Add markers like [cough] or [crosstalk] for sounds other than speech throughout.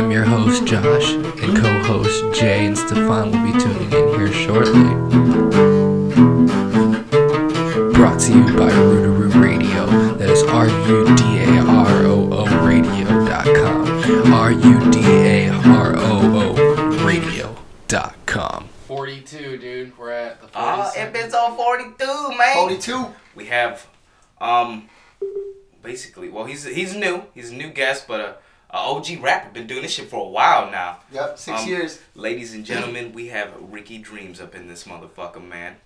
I'm your OG rapper. Been doing this shit for a while now. Yep, six Um, years. Ladies and gentlemen, we have Ricky Dreams up in this motherfucker, man.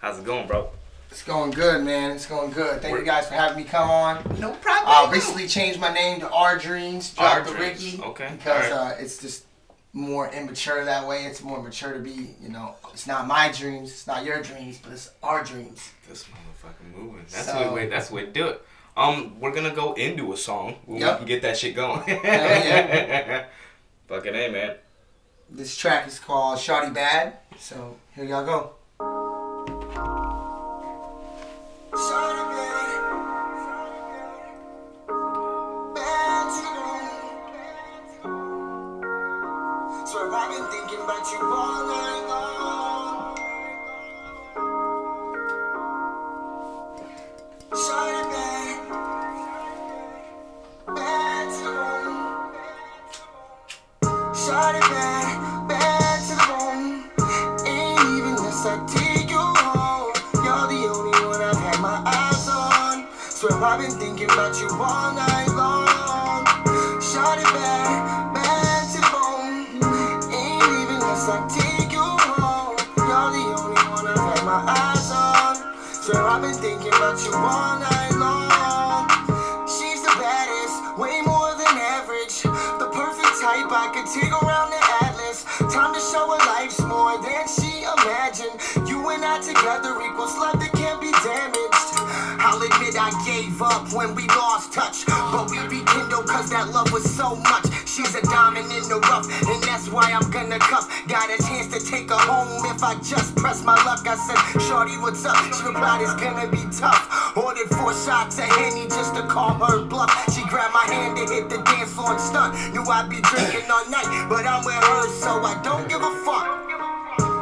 How's it going, bro? It's going good, man. It's going good. Thank you We're- guys for having me come on. No problem. I uh, recently changed my name to R Dreams. Dropped the Ricky. okay, Because alright. uh, it's just more immature that way. It's more mature to be, you know, it's not my dreams, it's not your dreams, but it's our dreams. This motherfucker moving. That's So- the way. That's the way to do it. Um, we're gonna go into a song when Yep. we can get that shit going. yeah. [laughs] Fucking a man. This track is called Shawty Bad. So here y'all go. Shawty bad. Shawty bad, bad to the bone. Ain't I take you home. You're the only one I've had my eyes on. Swear I've been you all night long. Bad, bad to the bone. Ain't even unless I take you home. You're the only one I've had my eyes on. Swear I've been thinking about you all night and I equals love that can't be damaged. I'll admit I gave up when we lost touch. But we rekindled cause that love was so much. She's a diamond in the rough, and that's why I'm gonna cuff. Got a chance to take her home if I just press my luck. I said, Shorty, what's up? She replied, it's gonna be tough. Ordered four shots of Henny just to call her bluff. She grabbed my hand to hit the dance floor and stunt. Knew I'd be drinking all night, but I'm with her, so I don't give a fuck.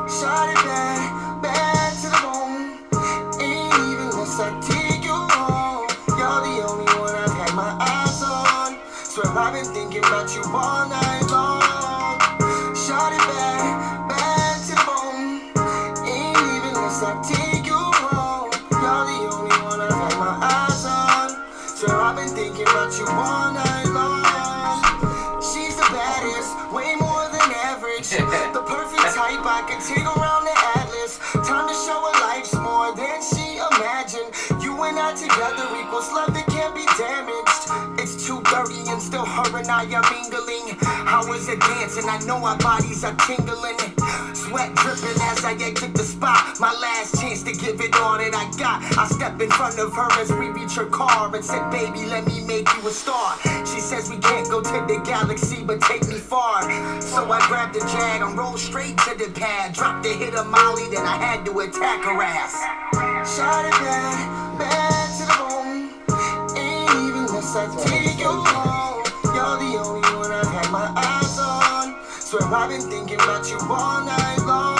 Shot it bad, bad I've been thinking about you all night and I are mingling. Hours of dancing, I know our bodies are tingling. Sweat dripping as I exit the spot. My last chance to give it all that I got. I step in front of her as we reach her car and said, Baby, let me make you a star. She says we can't go to the galaxy, but take me far. So I grabbed the jag and rolled straight to the pad. Dropped the hit of Molly, then I had to attack her ass. Shot it bad, bad to the bone. Ain't even I take you home. You're the only one I've had my eyes on. Swear I've been thinking about you all night long.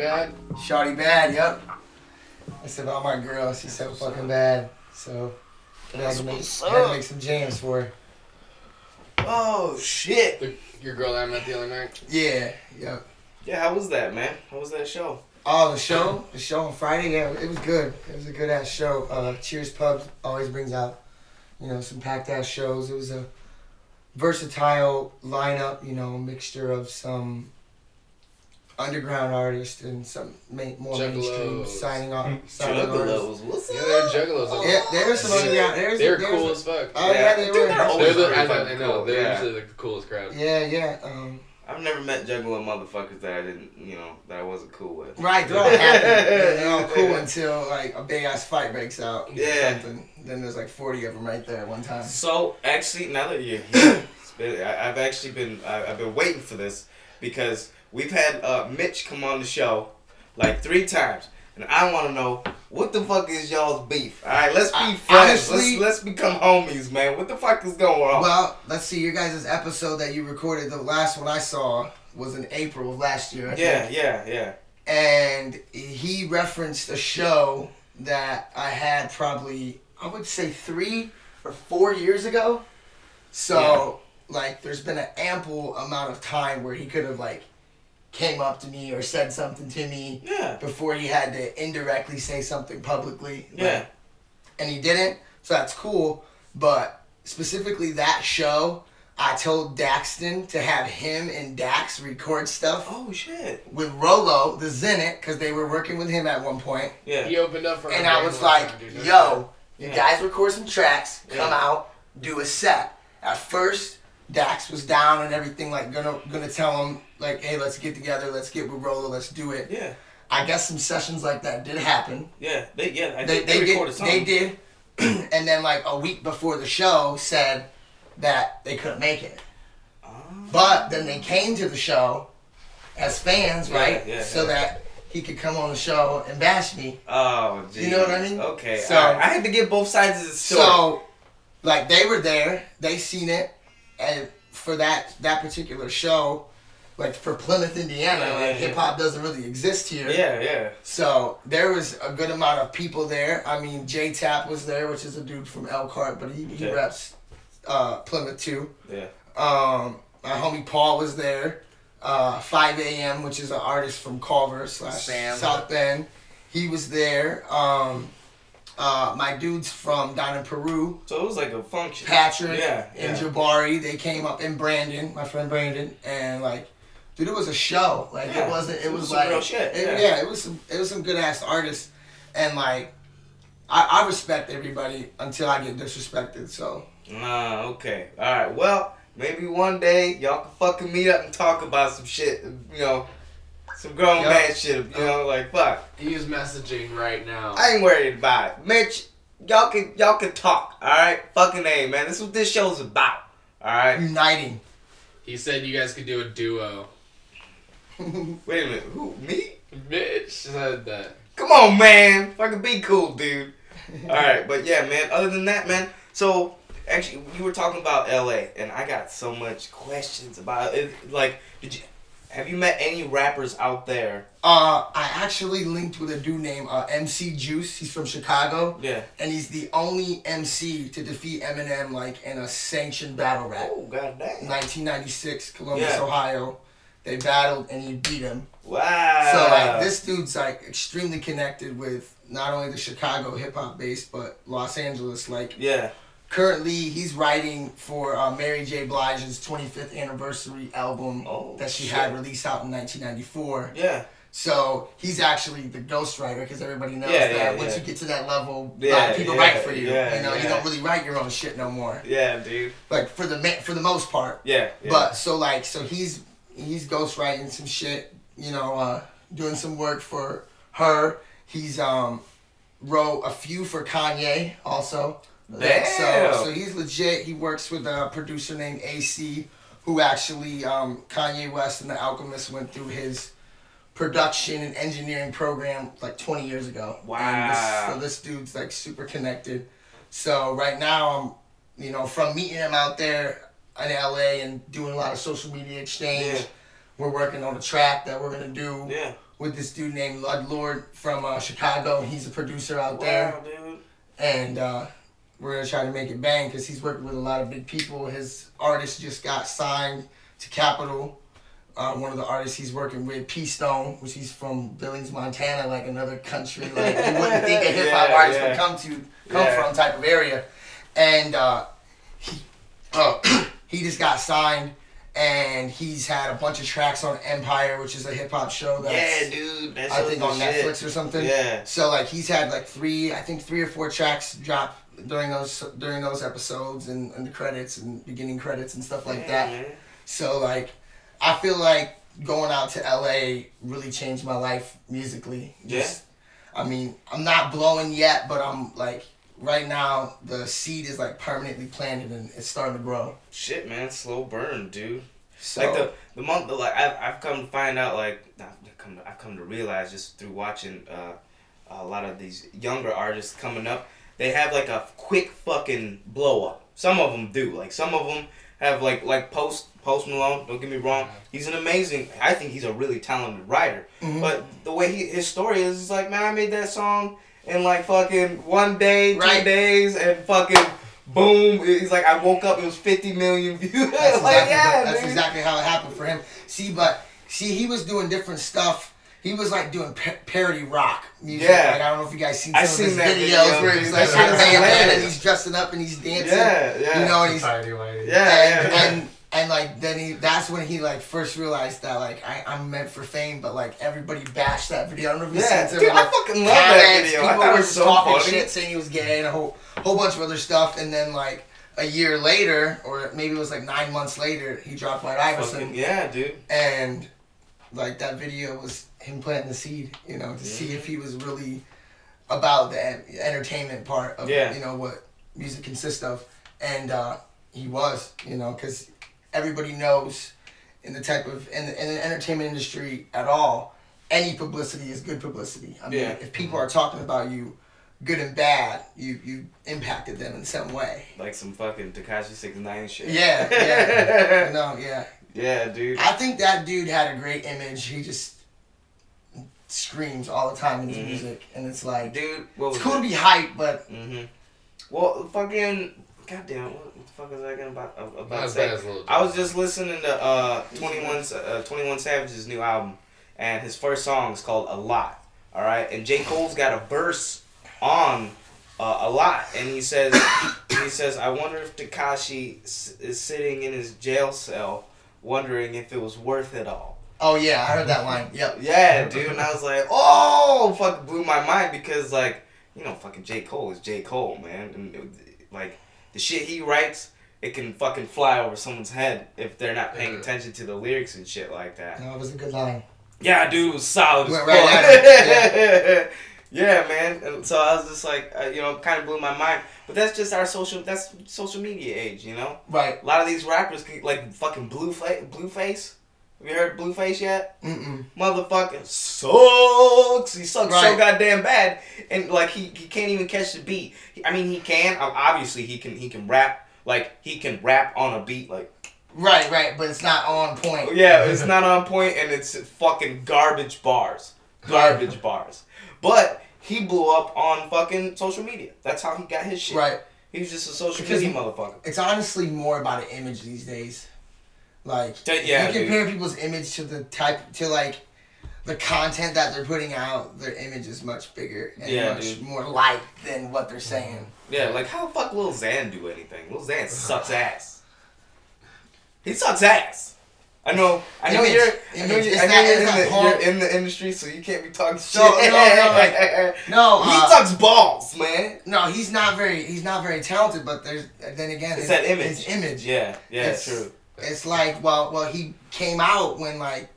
Bad. Shawty bad, yep. That's about my girl. She's so fucking bad. So I had to, make, what's I had to make some jams for her. Oh shit. The, your girl that I met the other night. Yeah, yep. Yeah, how was that, man? How was that show? Oh, the show, the show on Friday, yeah, it was good. It was a good ass show. Uh, Cheers Pub always brings out, you know, some packed ass shows. It was a versatile lineup, you know, mixture of some underground artists and some ma- more mainstream signing off signing. Juggalos, what's up? Yeah, they're juggalos. Yeah, there's some underground. There's They're there's cool a- as fuck. Oh yeah, they Dude, were. they're They're always the, pretty I know, I know. cool, They're yeah. usually like the coolest crowd. Yeah, yeah. Um, I've never met juggalo motherfuckers that I didn't, you know, that I wasn't cool with. right, they're all happy. Yeah, they're all cool until like a big ass fight breaks out. Yeah. Something. Then there's like 40 of them right there at one time. So actually, now that you're here, [coughs] been- I- I've actually been I- I've been waiting for this because we've had uh, Mitch come on the show like three times, and I want to know what the fuck is y'all's beef. All right, let's be I- friends. honestly- let's let's become homies, man. What the fuck is going on? Well, let's see. Your guys' episode that you recorded, the last one I saw was in April of last year. I yeah, think. yeah, yeah. And he referenced a show that I had probably, I would say three or four years ago. So, like, there's been an ample amount of time where he could have, like, came up to me or said something to me Yeah. before he had to indirectly say something publicly. Like, Yeah. and he didn't, so that's cool. But specifically that show, I told Daxton to have him and Dax record stuff Oh shit. with Rolo, the Zenit, because they were working with him at one point. Yeah. He opened up for And I was like, time, dude. No yo, you guys record some tracks, come Yeah. out, do a set. At first, Dax was down and everything, like gonna gonna tell him like, hey, let's get together, let's get with Rolo, let's do it. Yeah. I guess some sessions like that did happen. Yeah. They yeah. I they, they, they, did they did [clears throat] and then like a week before the show said that they couldn't make it Ah. but then they came to the show as fans right yeah, so yeah. that he could come on the show and bash me Oh, geez. You know what I mean? Okay. So- So I had to get both sides of the story. so like they were there they seen it and for that that particular show like for plymouth indiana Yeah, like yeah, yeah. hip-hop doesn't really exist here yeah, yeah. So there was a good amount of people there. I mean, J Tap was there, which is a dude from Elkhart, but he, he Yeah. reps uh, Plymouth too. Yeah. Um, my homie Paul was there. Uh, 5 a.m., which is an artist from Culver slash Sam. South Bend. He was there. Um, uh, my dudes from down in Peru, So it was like a function. Patrick Yeah. and yeah. Jabari, they came up in Brandon, my friend Brandon, and like, dude, it was a show. Like Yeah. it wasn't. It, It was, was like shit, it- yeah. yeah. it was some. It was some good ass artists, and like, I, I respect everybody until I get disrespected. So Ah, okay. All right. Well, maybe one day y'all can fucking meet up and talk about some shit. You know, some grown Yup. man shit. You know, like fuck. He is messaging right now. I ain't worried about it, Mitch. Y'all can y'all can talk. All right. Fucking a man. This is what this show's about. All right. uniting. He said you guys could do a duo. [laughs] Wait a minute. Who me? Mitch said that. Come on, man. Fucking be cool, dude. All right, but yeah, man. Other than that, man. So actually, you were talking about L.A. and I got so much questions about it. Like, did you have you met any rappers out there? Uh, I actually linked with a dude named uh, MC Juice. He's from Chicago, Yeah. and he's the only MC to defeat Eminem like in a sanctioned battle rap. Oh goddamn. 1996, Columbus, Yeah. Ohio. They battled and he beat him. Wow. So like this dude's like extremely connected with not only the Chicago hip hop base but Los Angeles. Like Yeah. Currently he's writing for uh, Mary J. Blige's 25th anniversary album Oh, that she shit. had released out in 1994. Yeah. So he's actually the ghostwriter because everybody knows Yeah, that yeah, once yeah. you get to that level, Yeah, people write for you. yeah, you know, you don't really write your own shit no more. Yeah, dude. Like for the for the most part. Yeah. yeah. But so like so he's he's ghostwriting some shit, you know, uh, doing some work for her. He's um wrote a few for Kanye also. So so he's legit. He works with a producer named AC, who actually um, Kanye West and the Alchemist went through his production and engineering program like 20 years ago. Wow. this, so this dude's like super connected. So right now I'm, you know, from meeting him out there in LA and doing a lot of social media exchange. Yeah. We're working on a track that we're gonna do yeah. with this dude named Lud Lord from uh, Chicago. He's a producer out there Wow, dude. and uh, we're gonna try to make it bang because he's working with a lot of big people. His artist just got signed to Capitol. Uh, one of the artists he's working with, P Stone, which he's from Billings, Montana, like another country. Like you wouldn't think a [laughs] hip hop Yeah, artist yeah. would come to come Yeah. from type of area, and uh, he uh, [clears throat] he just got signed, and he's had a bunch of tracks on Empire, which is a hip hop show that's Yeah, dude. That I think on shit. Netflix or something. Yeah. So like he's had like three, I think three or four tracks drop during those during those episodes and, and the credits and beginning credits and stuff like Yeah, that. So like, I feel like going out to LA really changed my life musically. Just, I mean, I'm not blowing yet, but I'm like right now the seed is like permanently planted and it's starting to grow. Shit, man. Slow burn, dude. So like the the month like I've, I've come to find out like not come to, I've come to realize just through watching uh, a lot of these younger artists coming up they have like a quick fucking blow up some of them do like some of them have like like post post malone don't get me wrong he's an amazing i think he's a really talented writer Mhm. but the way he his story is is like man i made that song in like fucking one day two Right. days and fucking boom he's like i woke up it was 50 million views That's, [laughs] like exactly, yeah that's exactly how it happened for him. See, but see, he was doing different stuff. He was like doing pa- parody rock music. Yeah. Like I don't know if you guys seen I some of seen his that videos video, where he's That like shit got is a bandana and he's dressing up and he's dancing. Yeah, yeah. You know, and he's Society whitey. Yeah, and, yeah, and and like then he that's when he like first realized that like I, I'm meant for fame, but like everybody bashed that video. I don't know if you Yeah, seen dude, some I fucking love that video. I People thought it were was just so talking funny. shit, saying he was gay and a whole whole bunch of other stuff, and then like a year later, or maybe it was like nine months later, he dropped White Iverson, Fucking, yeah, dude. and like that video was him planting the seed, you know, to see if he was really about the entertainment part of Yeah. you know what music consists of, and uh, he was, you know, because everybody knows in the type of in the, in the entertainment industry at all, any publicity is good publicity. I mean, Yeah. if people are talking about you, good and bad, you you impacted them in some way. Like some fucking Tekashi Six Nine shit. Yeah, yeah, [laughs] know, yeah. yeah, dude. I think that dude had a great image. He just screams all the time in his Mhm. music, and it's like Dude, what was it's cool to be hype, but Mm-hmm. Well, fucking, goddamn, what the fuck was I gonna about about to say? bad as Lil I was just listening to uh 21 uh, 21 Savage's new album, and his first song is called A Lot. All right, and J Cole's got a verse on uh, a lot, and he says [coughs] he says I wonder if Tekashi s- is sitting in his jail cell, wondering if it was worth it all. Oh yeah, I heard that line. Yep. Yeah, dude, and I was like, oh, fuck, blew my mind because like, you know, fucking J Cole is J Cole, man, and it- like the shit he writes, it can fucking fly over someone's head if they're not paying Yeah. attention to the lyrics and shit like that. No, it was a good line. Yeah, dude, it was solid Went right at [laughs] yeah, man. And so I was just like, uh, you know, kind of blew my mind. But that's just our social. That's social media age, you know. Right. A lot of these rappers, can, like fucking Blueface. Blueface. Have you heard Blueface yet? Mm-mm. Motherfucker sucks. He sucks so goddamn bad, and like he, he can't even catch the beat. I mean, he can. Obviously, he can. He can rap. Like he can rap on a beat. Like Right, right, but it's not on point. Oh, yeah, it's not on point and it's fucking garbage bars. Garbage [laughs] bars. But he blew up on fucking social media. That's how he got his shit. Right. He's just a social media motherfucker. It's honestly more about an image these days. Like, yeah, you dude. compare people's image to the type to like the content that they're putting out, their image is much bigger and Yeah, much dude. more light than what they're saying. Yeah, like how the fuck Lil Xan do anything? Lil Xan [sighs] sucks ass. He sucks ass. I know. I know Image. you're. I know, you, It's I know not- you're, in the, you're in the industry, so you can't be talking shit. no, no, like- [laughs] No, he uh, sucks balls, man. No, he's not very he's not very talented, but there's then again It's his, that image. His image. Yeah, yeah, It's- true. It's like well well he came out when like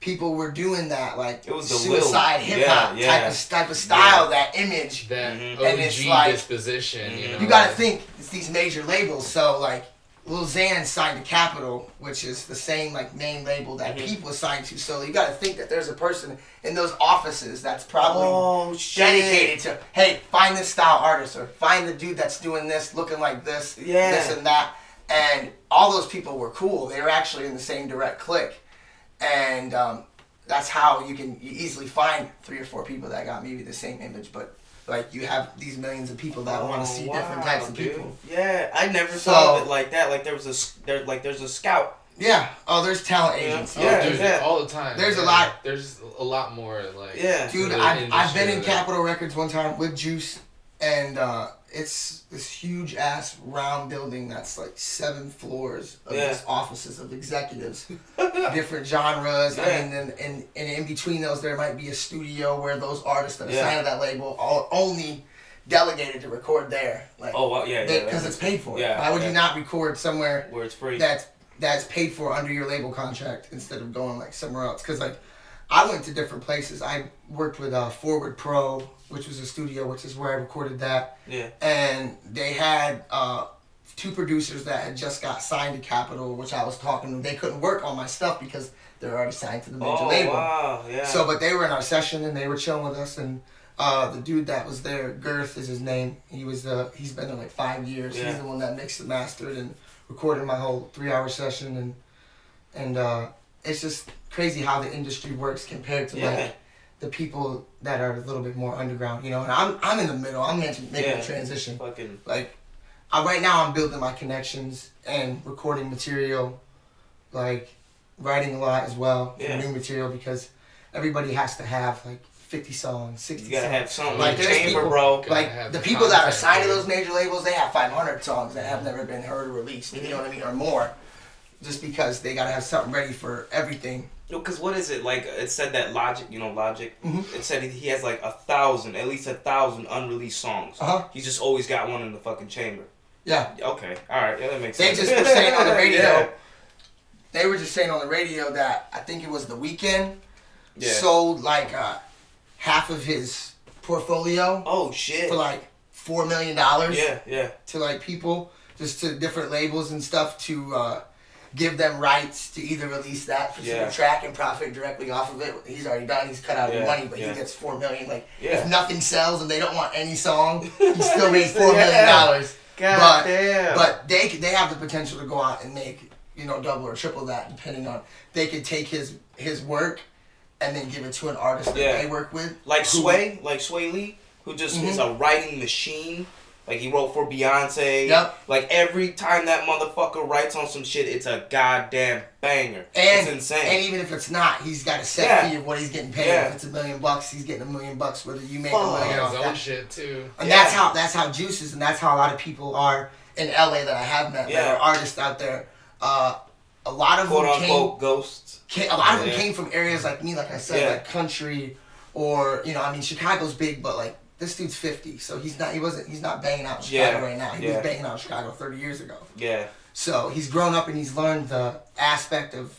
people were doing that like It was suicide hip hop yeah, type of type of style, that image. that Mhm. OG And it's like- disposition. You, know? You gotta think it's these major labels, so like Lil Xan signed to Capitol, which is the same like main label that Mhm. Peep was signed to. So you gotta think that there's a person in those offices that's probably Oh dedicated to hey find this style artist or find the dude that's doing this looking like this Yeah. this and that and all those people were cool they were actually in the same direct click and um, that's how you can easily find three or four people that got maybe the same image but like you have these millions of people that want to see different Oh, wow, types of dude. people Yeah, I never So- thought of it like that. Like there was a s- there like there's a scout. yeah oh there's talent Yeah. agents Oh, Yeah, dude, yeah. all the time. There's a lot- There's a lot more like. Yeah. dude I've, I've been in capitol records one time with juice and uh, it's this huge ass round building that's like seven floors of Yeah. just offices of executives, [laughs] different genres. I Yeah. mean, and, and and in between those, there might be a studio where those artists that are Yeah. signed to that label are only delegated to record there, like Oh wow, yeah, yeah. because it's paid for. Yeah, Why would you not record somewhere Where it's free. that's that's paid for under your label contract instead of going like somewhere else. Because like I went to different places. I worked with uh, Forward Pro, which was a studio, which is where I recorded that, yeah. and they had uh, two producers that had just got signed to Capitol, which I was talking to. They couldn't work on my stuff because they're already signed to the major Oh label. wow, yeah. So, but they were in our session and they were chilling with us. And uh, the dude that was there, Girth is his name. He was the he's been there like five years. Yeah. He's the one that mixed and mastered and recorded my whole three hour session. And and uh, it's just crazy how the industry works compared to Yeah. like the people that are a little bit more underground. You know, and I'm I'm in the middle. I'm making making Yeah. the transition. fucking Like, I, right now I'm building my connections and recording material, like writing a lot as well Yeah. new material because everybody has to have like 50 songs, 60 you gotta songs. have something Like, like there's chamber, people- bro. Like the the people that are content, signed to those major labels, they have 500 songs that have never been heard or released. You mm-hmm. know what I mean, or more, just because they gotta have something ready for everything. No, cause what is it like? It said that Logic, you know, Logic. Mhm. It said he has like a thousand, at least a thousand unreleased songs. Uh huh. He's just always got one in the fucking chamber. Yeah. Okay, all right, yeah, that makes They sense. just were saying on the [laughs] radio. yeah. They were just saying on the radio that I think it was the Weeknd Yeah. sold like uh, half of his portfolio oh shit. for like four million dollars yeah, yeah, to like people, just to different labels and stuff to uh, give them rights to either release that specific Yeah. track and profit directly off of it. He's already done. He's cut out Yeah, the money, but yeah. he gets four million. Like Yeah. if nothing sells and they don't want any song, [laughs] he still made four Yeah. million dollars. God But- damn. But they they have the potential to go out and make you know double or triple that depending on they could take his his work and then give it to an artist that Yeah. they work with. like Swae, like Swae Lee, who just is Mhm. a writing machine. Like he wrote for Beyonce. Yep. Like every time that motherfucker writes on some shit, it's a goddamn banger. And, it's insane. and even if it's not, he's got a set Yeah. fee of what he's getting paid. Yeah. If it's a million bucks, he's getting a million bucks whether you make a million got off his own that. shit too. And Yeah. that's how that's how Juice is, and that's how a lot of people are in LA that I have met. Yeah. That are artists out there. Uh, a lot of Quote them came, unquote ghosts. came. A lot of them came from areas like me, like I said, Yeah. like country, or you know, I mean, Chicago's big, but like this dude's fifty, so he's not. He wasn't. He's not banging out Chicago Yeah. right now. He Yeah. was banging out Chicago thirty years ago. Yeah. So he's grown up and he's learned the aspect of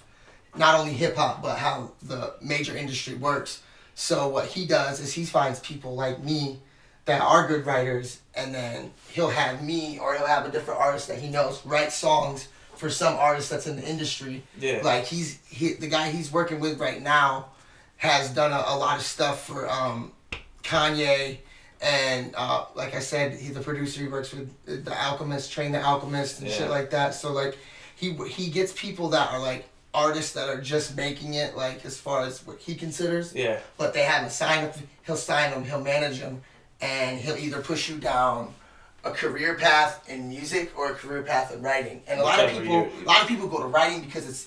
not only hip hop but how the major industry works. So what he does is he finds people like me that are good writers and then he'll have me or he'll have a different artist that he knows write songs for some artist that's in the industry. Yeah. Like he's he the guy he's working with right now has done a, a lot of stuff for um Kanye and uh, like I said, he's the producer. He works with the Alchemist, Train the Alchemist, and Yeah. shit like that. So like, he he gets people that are like artists that are just making it, like as far as what he considers, Yeah. but they haven't signed up. He'll sign them. He'll manage them, and he'll either push you down a career path in music or a career path in writing. And a lot of people, you- a lot of people go to writing because it's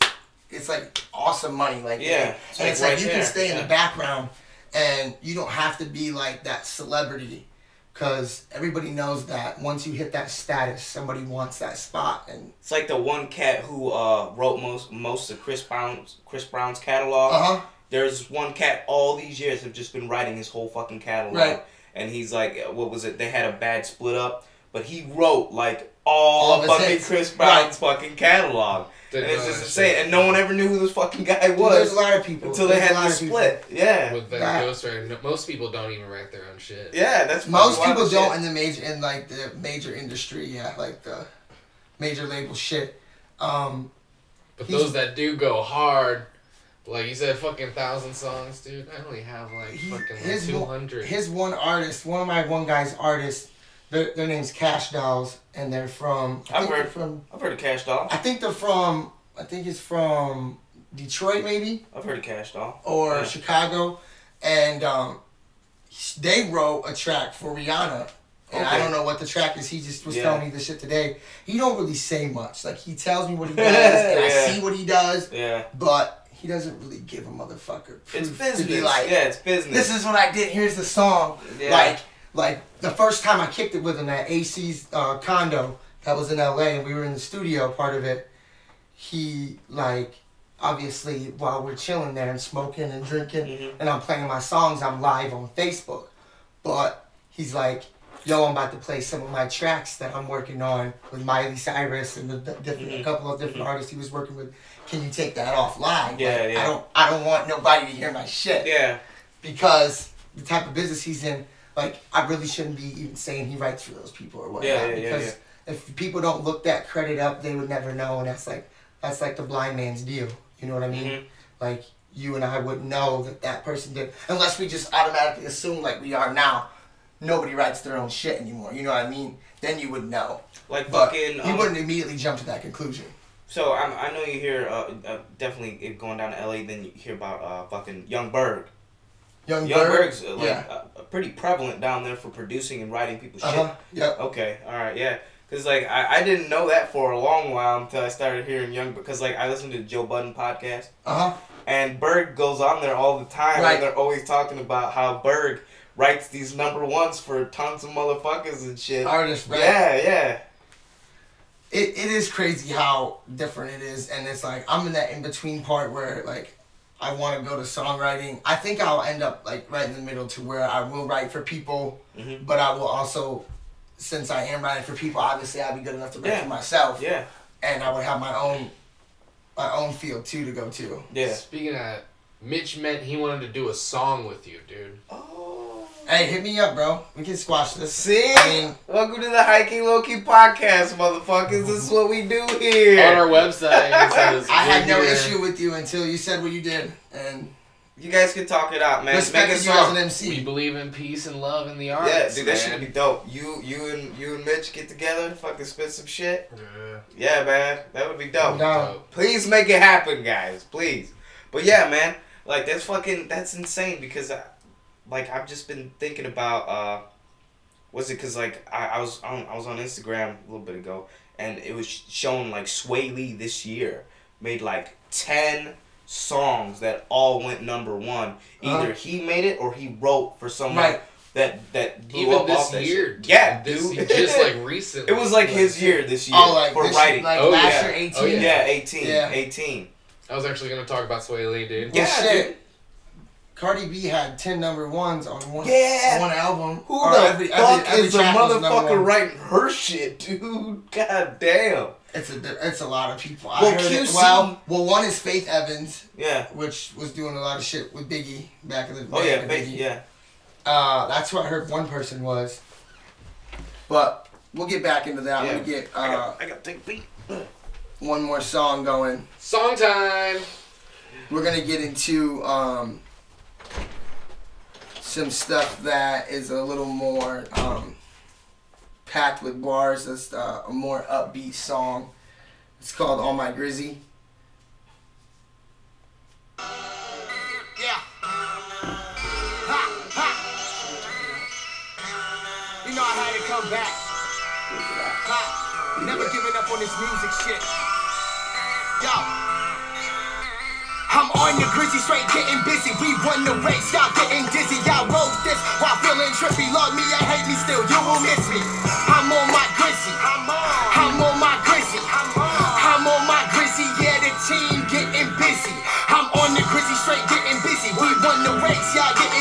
it's like awesome money. Like Yeah, and it's it's, like like you there, can stay in yeah. the background and you don't have to be like that celebrity because everybody knows that once you hit that status somebody wants that spot and It's like the one cat who uh, wrote most most of Chris Brown's Chris Brown's catalog. uh-huh There's one cat all these years have just been writing his whole fucking catalog. Right. And he's like, what was it? They had a bad split up, but he wrote like all, All of of his fucking hits. Chris Brown's fucking catalog. Didn't and it's just that insane. shit. And no one ever knew who this fucking guy was. there's a lot of people until they There's a had lot the of people. split. Yeah. With the That- ghostwriter, no, most people don't even write their own shit. Yeah, that's most people don't shit. in the major in like the major industry yeah like the major label shit um But those that do go hard, like you said, fucking thousand songs, dude. I only have like he, fucking like his two one, hundred. his one artist one of my one guy's artists their, their name's Cash Dolls and they're from I I've heard- from I've heard of Cash Doll. I think they're from I think it's from Detroit maybe I've heard of Cash Doll. or Yeah. Chicago, and um, they wrote a track for Rihanna. And I don't know what the track is. He just was Yeah. telling me this shit today. He don't really say much. Like he tells me what he does, and I [laughs] Yeah. see what he does, Yeah. but he doesn't really give a motherfucker It's proof business. to be like, yeah, it's business. this is what I did. Here's the song. Yeah. Like, like the first time I kicked it with him at AC's uh, condo that was in LA and we were in the studio part of it, he like obviously while we're chilling there and smoking and drinking Mhm. and I'm playing my songs, I'm live on Facebook. But he's like, yo, I'm about to play some of my tracks that I'm working on with Miley Cyrus and the, the different a Mhm. couple of different artists he was working with. Can you take that offline? Yeah, Like, yeah. I don't I don't want nobody to hear my shit Yeah. because the type of business he's in, like I really shouldn't be even saying he writes for those people or whatnot. Yeah, yeah, yeah, because if people don't look that credit up, they would never know, and that's like that's like the blind man's deal. You know what I mean? Mhm. Like you and I wouldn't know that that person did unless we just automatically assume like we are now. Nobody writes their own shit anymore. You know what I mean? Then you would know. Like But fucking. you um, wouldn't immediately jump to that conclusion. So I'm, I know you hear uh, uh, definitely if going down to LA. Then you hear about uh, fucking Young Berg. Young, Young Berg, Berg's uh, like yeah. uh, pretty prevalent down there for producing and writing people's shit. Uh huh. Yep. shit. Okay, all right, yeah. Cause like I, I didn't know that for a long while until I started hearing Young because like I listened to the Joe Budden podcast Uh huh. and Berg goes on there all the time Right. and they're always talking about how Berg writes these number ones for tons of motherfuckers and shit. Artist, right? Yeah, yeah. it, it is crazy how different it is and it's like i'm in that in between part where like i want to go to songwriting i think i'll end up like right in the middle to where i will write for people Mhm. but i will also since i am writing for people obviously i'll be good enough to write Yeah. for myself Yeah, and i would have my own my own field too to go to yeah. Speaking of Mitch meant he wanted to do a song with you, dude. Oh. Hey hit me up bro we can squash this See? I mean- Welcome to the Hiking Loki podcast, motherfuckers. This is what we do here. On our website, [laughs] i had no here. issue with you until you said what you did and You guys can talk it out, man. Make a respected you as song. an We believe in peace and love in the arts. Yeah, dude, that should be dope. You, you and you and Mitch get together, fucking spit some shit. Yeah. Yeah, man, that would be dope. No. Dope. Please make it happen, guys. Please. But yeah, man, like that's fucking that's insane because, I, like, I've just been thinking about uh, was it because like I, I was on I was on Instagram a little bit ago and it was showing like Swae Lee this year made like ten songs that all went number one. Either Uh-huh. he made it or he wrote for someone Right. that that blew Even up this off year, shit. dude. Yeah, this, dude. just like [laughs] recently. it was like his year this year oh like for this writing. like Oh, last yeah. year 18 Oh, yeah. 18. Yeah. 18. I was actually gonna talk about Swae Lee, dude. Yeah, Well, shit. dude. Cardi B had ten number ones on one Yeah. one album. Who the every- every- fuck every is the track was number motherfucker writing her shit, [laughs] dude? God damn. It's a it's a lot of people. I Well, heard it, QC well, well, one is Faith Evans, Yeah. which was doing a lot of shit with Biggie back in the day. Oh yeah, Faith, Biggie. yeah. Uh, that's what I heard one person was. But we'll get back into that. yeah. Let me get I uh, got, I got to take a beat. one more song going. Song time. We're gonna get into um, some stuff that is a little more um, packed with bars. It's uh, a more upbeat song. It's called "All My Grizzy." Yeah. Ha, ha. You know I had to come back. Ha. Never giving up on this music shit. Yo. I'm on your grizzy straight getting busy. We won the race, y'all getting dizzy. Y'all wrote this while feeling trippy. Love me or hate me still, you will miss me. I'm on my grizzy. I'm on my grizzy. I'm on my grizzy, yeah, the team getting busy. I'm on the grizzy straight getting busy. We won the race, y'all getting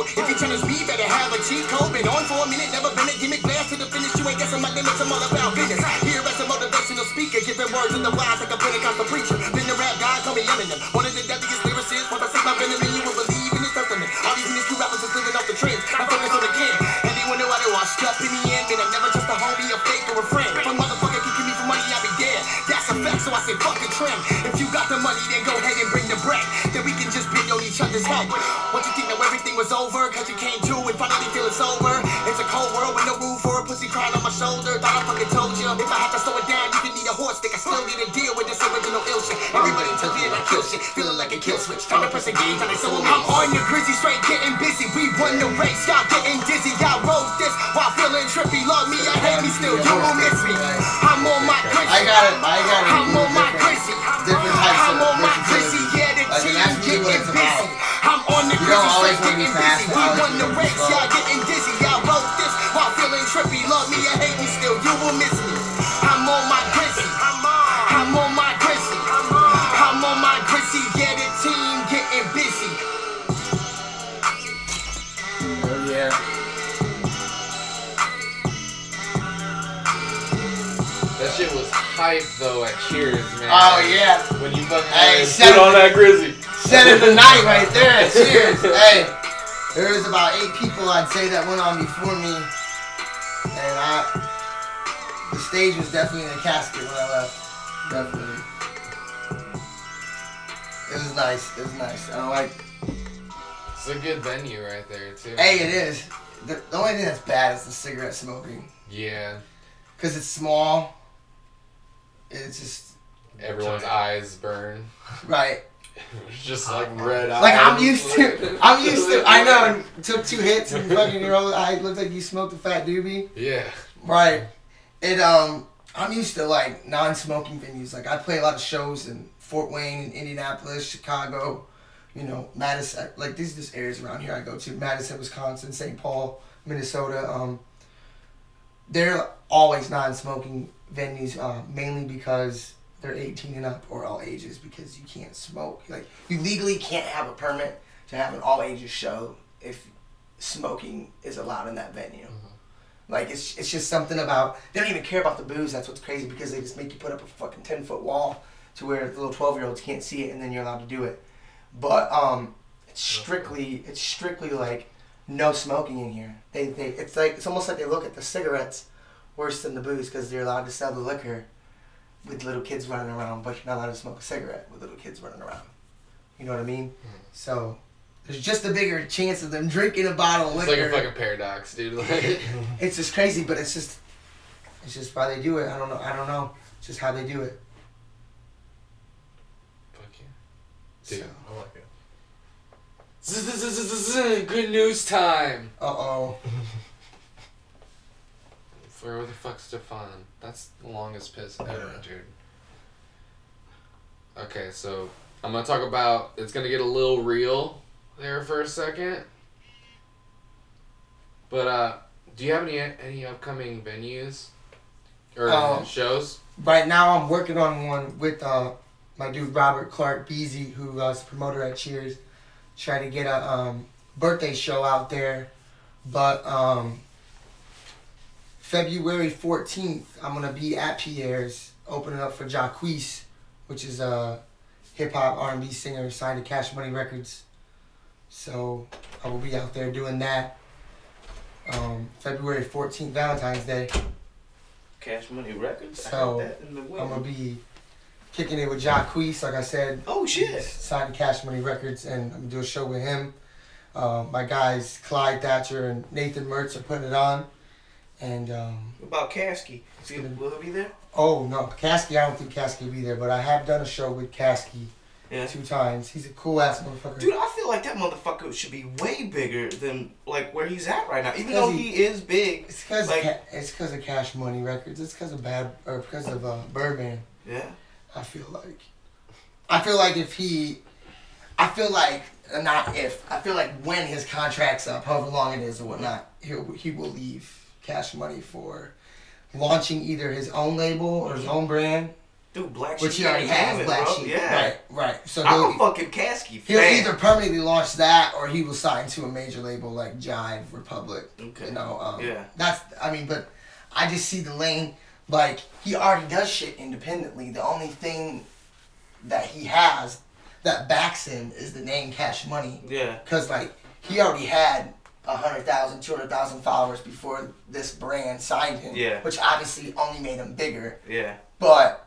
mode. If you challenge me, better have a cheat code. Been on for a minute, never been a gimmick blast to the finish. You ain't guessing my limits, I'm all about business. Here as a motivational speaker, giving words in the wise like a Pentecostal preacher. Been the rap guy, call me Eminem. One of the deadliest lyricists, once I stick my venom you will believe in this testament. All these two rappers is living off the trends. I'm focus on the can. Anyone know I washed up in the end, man, I'm never just a homie, a fake or a friend. If a motherfucker kicking me for money, I'll be dead. That's a fact, so I say fuck the trend. If you got the money, then go ahead and bring the bread. Then we can just bend on each other's head. What you over? Cause you came to and finally feel it's over. It's a cold world with no room for a pussy crying on my shoulder. Thought I fucking told you. If I had to slow it down, you can need a horse stick. I still need to deal with this original ill shit. Everybody tells me that I kill shit. Feeling like a kill switch. Time to press a gauge on this soul. I'm on your grizzy straight, getting busy. We won the race, y'all getting dizzy. Y'all this while feeling trippy. Love me, I hate me still. You will miss me. I'm on my grizzy. I got it. I got it. Getting fast, busy. We won the race, y'all getting dizzy. Y'all wrote this while feeling trippy. Love me or hate me still. You will miss me. I'm on my grizzy. I'm on. My grizzy. I'm on. My grizzy. Yeah, the team getting busy. Oh yeah. That shit was hype though at Cheers, man. Oh yeah. When you fucking Hey, set put on that Grizzy. Set of the night right there. Cheers. [laughs] hey, there was about eight people I'd say that went on before me, and I. The stage was definitely in a casket when I left. Definitely. It was nice. It was nice. I don't like. It's a good venue right there too. Hey, it is. The, the only thing that's bad is the cigarette smoking, Yeah. cause it's small. It's just Everyone's eyes burn. right. Just like red eyes. Like I'm used to. I'm used to. I know. Took two hits and fucking your old eye looked like you smoked a fat doobie. Yeah. Right. It um I'm used to like non-smoking venues. Like I play a lot of shows in Fort Wayne, Indianapolis, Chicago, you know, Madison. Like these are just areas around here I go to. Madison, Wisconsin, St. Paul, Minnesota. Um, they're always non-smoking venues, uh, mainly because they're 18 and up or all ages because you can't smoke. Like you legally can't have a permit to have an all ages show if smoking is allowed in that venue. Like it's it's just something about they don't even care about the booze. That's what's crazy because they just make you put up a fucking ten foot wall to where the little twelve year olds can't see it, and then you're allowed to do it. But um, it's strictly it's strictly like no smoking in here. They they it's like it's almost like they look at the cigarettes worse than the booze because they're allowed to sell the liquor with little kids running around, but you're not allowed to smoke a cigarette with little kids running around. You know what I mean? So there's just a bigger chance of them drinking a bottle of It's liquor. like a fucking paradox, dude. Like, [laughs] It's just crazy, but it's just it's just why they do it. I don't know. I don't know. It's just how they do it. fuck yeah. Dude. So, I like it. [laughs] Good news time. uh oh. [laughs] Where the fuck's Stefan? That's the longest piss ever, [laughs] dude. Okay, so I'm gonna talk about. It's gonna get a little real there for a second. But uh, do you have any any upcoming venues or Oh. shows? Right now, I'm working on one with uh my dude Robert Clark Beasy, who uh, is promoter at Cheers. trying to get a um birthday show out there, but um. February 14th, I'm gonna be at Pierre's opening up for Jacquees, which is a hip hop R&B singer signed to Cash Money Records. So I will be out there doing that. Um, February 14th, Valentine's Day. Cash Money Records. So, heard that in the I'm gonna be kicking it with Jacquees, like I said. Oh shit. Signed to Cash Money Records, and I'm gonna do a show with him. Uh, my guys Clyde Thatcher and Nathan Mertz are putting it on. And um, What about Caskey? It's See, gonna- will it be there? oh no, Caskey, I don't think Caskey will be there, but I have done a show with Caskey Yeah. two times. He's a cool ass motherfucker. Dude, I feel like that motherfucker should be way bigger than like where he's at right now. Even though he- he is big. It's because Like- it's because of Cash Money Records. It's because of bad or because of uh, Birdman. Yeah. I feel like. I feel like if he, I feel like not if I feel like when his contract's up, however long it is or whatnot, he he will leave Cash Money for launching either his own label or his own brand, Dude, Black Sheep which he already has. Entertainment, Black bro. Sheep. Yeah. Right, right. So I'm a fucking Caskey he'll fan. either permanently launch that or he will sign to a major label like Jive Republic. Okay. You know, um, Yeah. That's I mean, but I just see the lane like he already does shit independently. The only thing that he has that backs him is the name Cash Money, Yeah. because like he already had a hundred thousand, two hundred thousand followers before this brand signed him. Yeah. Which obviously only made him bigger. Yeah. But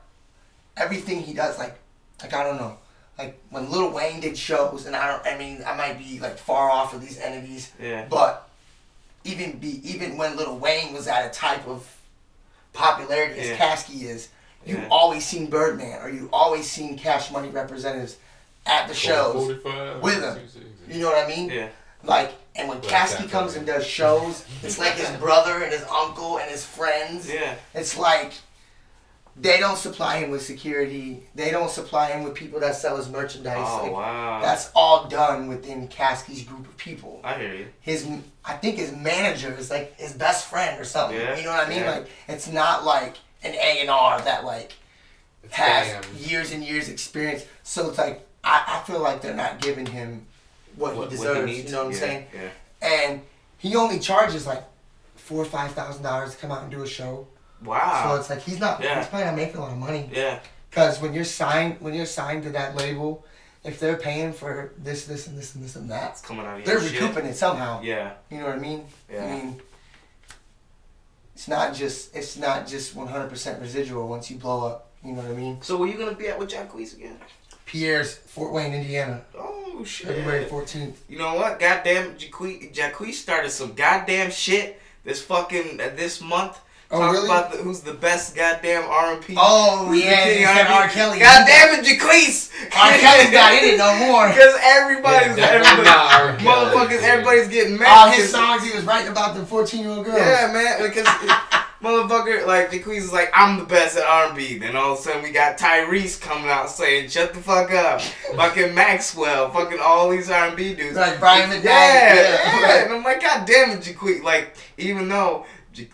everything he does, like, like I don't know, like when Lil Wayne did shows, and I don't, I mean, I might be like far off of these entities, Yeah. but even be even when Lil Wayne was at a type of popularity as Yeah. Caskey is, you Yeah. always seen Birdman or you always seen Cash Money representatives at the shows. with him. You know what I mean? Yeah. Like, and when Like Caskey comes and does shows, it's like his brother and his uncle and his friends. Yeah. It's like they don't supply him with security. They don't supply him with people that sell his merchandise. Oh Like, wow. That's all done within Caskey's group of people. I hear you. His, I think his manager is like his best friend or something. Yeah, You know what I mean? yeah. Like it's not like an A and R that like has Damn. years and years experience. So it's like I, I feel like they're not giving him what, What- he what deserves. needs. you know what I'm Yeah, saying? Yeah. And he only charges like four or five thousand dollars to come out and do a show. Wow. So it's like he's not. Yeah. He's probably not making a lot of money. Yeah. Because when you're signed, when you're signed to that label, if they're paying for this, this, and this, and this, and that, It's coming out of they're your shit. recouping it somehow. Yeah. You know what I mean? Yeah. I mean, it's not just it's not just 100% residual once you blow up. You know what I mean? So were you gonna be at with Jacquees again? Pierre's Fort Wayne, Indiana, Oh shit. February 14th. You know what? Goddamn, Jacquees, Jacquees started some goddamn shit this fucking uh, this month. Oh, Talk really? about the, who's the best goddamn R and B. Oh, yeah, they said R. Kelly. God damn it, Jacquees. R. Kelly's not in it no more. [laughs] Because everybody's Yeah, everybody, not R. Kelly, motherfuckers, everybody's getting mad. All his 'cause- songs he was writing about the 14 year old girls. Yeah, man, because [laughs] motherfucker, like Jacquees is like, I'm the best at R&B. Then all of a sudden we got Tyrese coming out saying, "Shut the fuck up." [laughs] fucking Maxwell, fucking all these R&B dudes. Like Brian McKnight. Yeah, Yeah. yeah. And I'm like, God damn it, Jacquees. Like, even though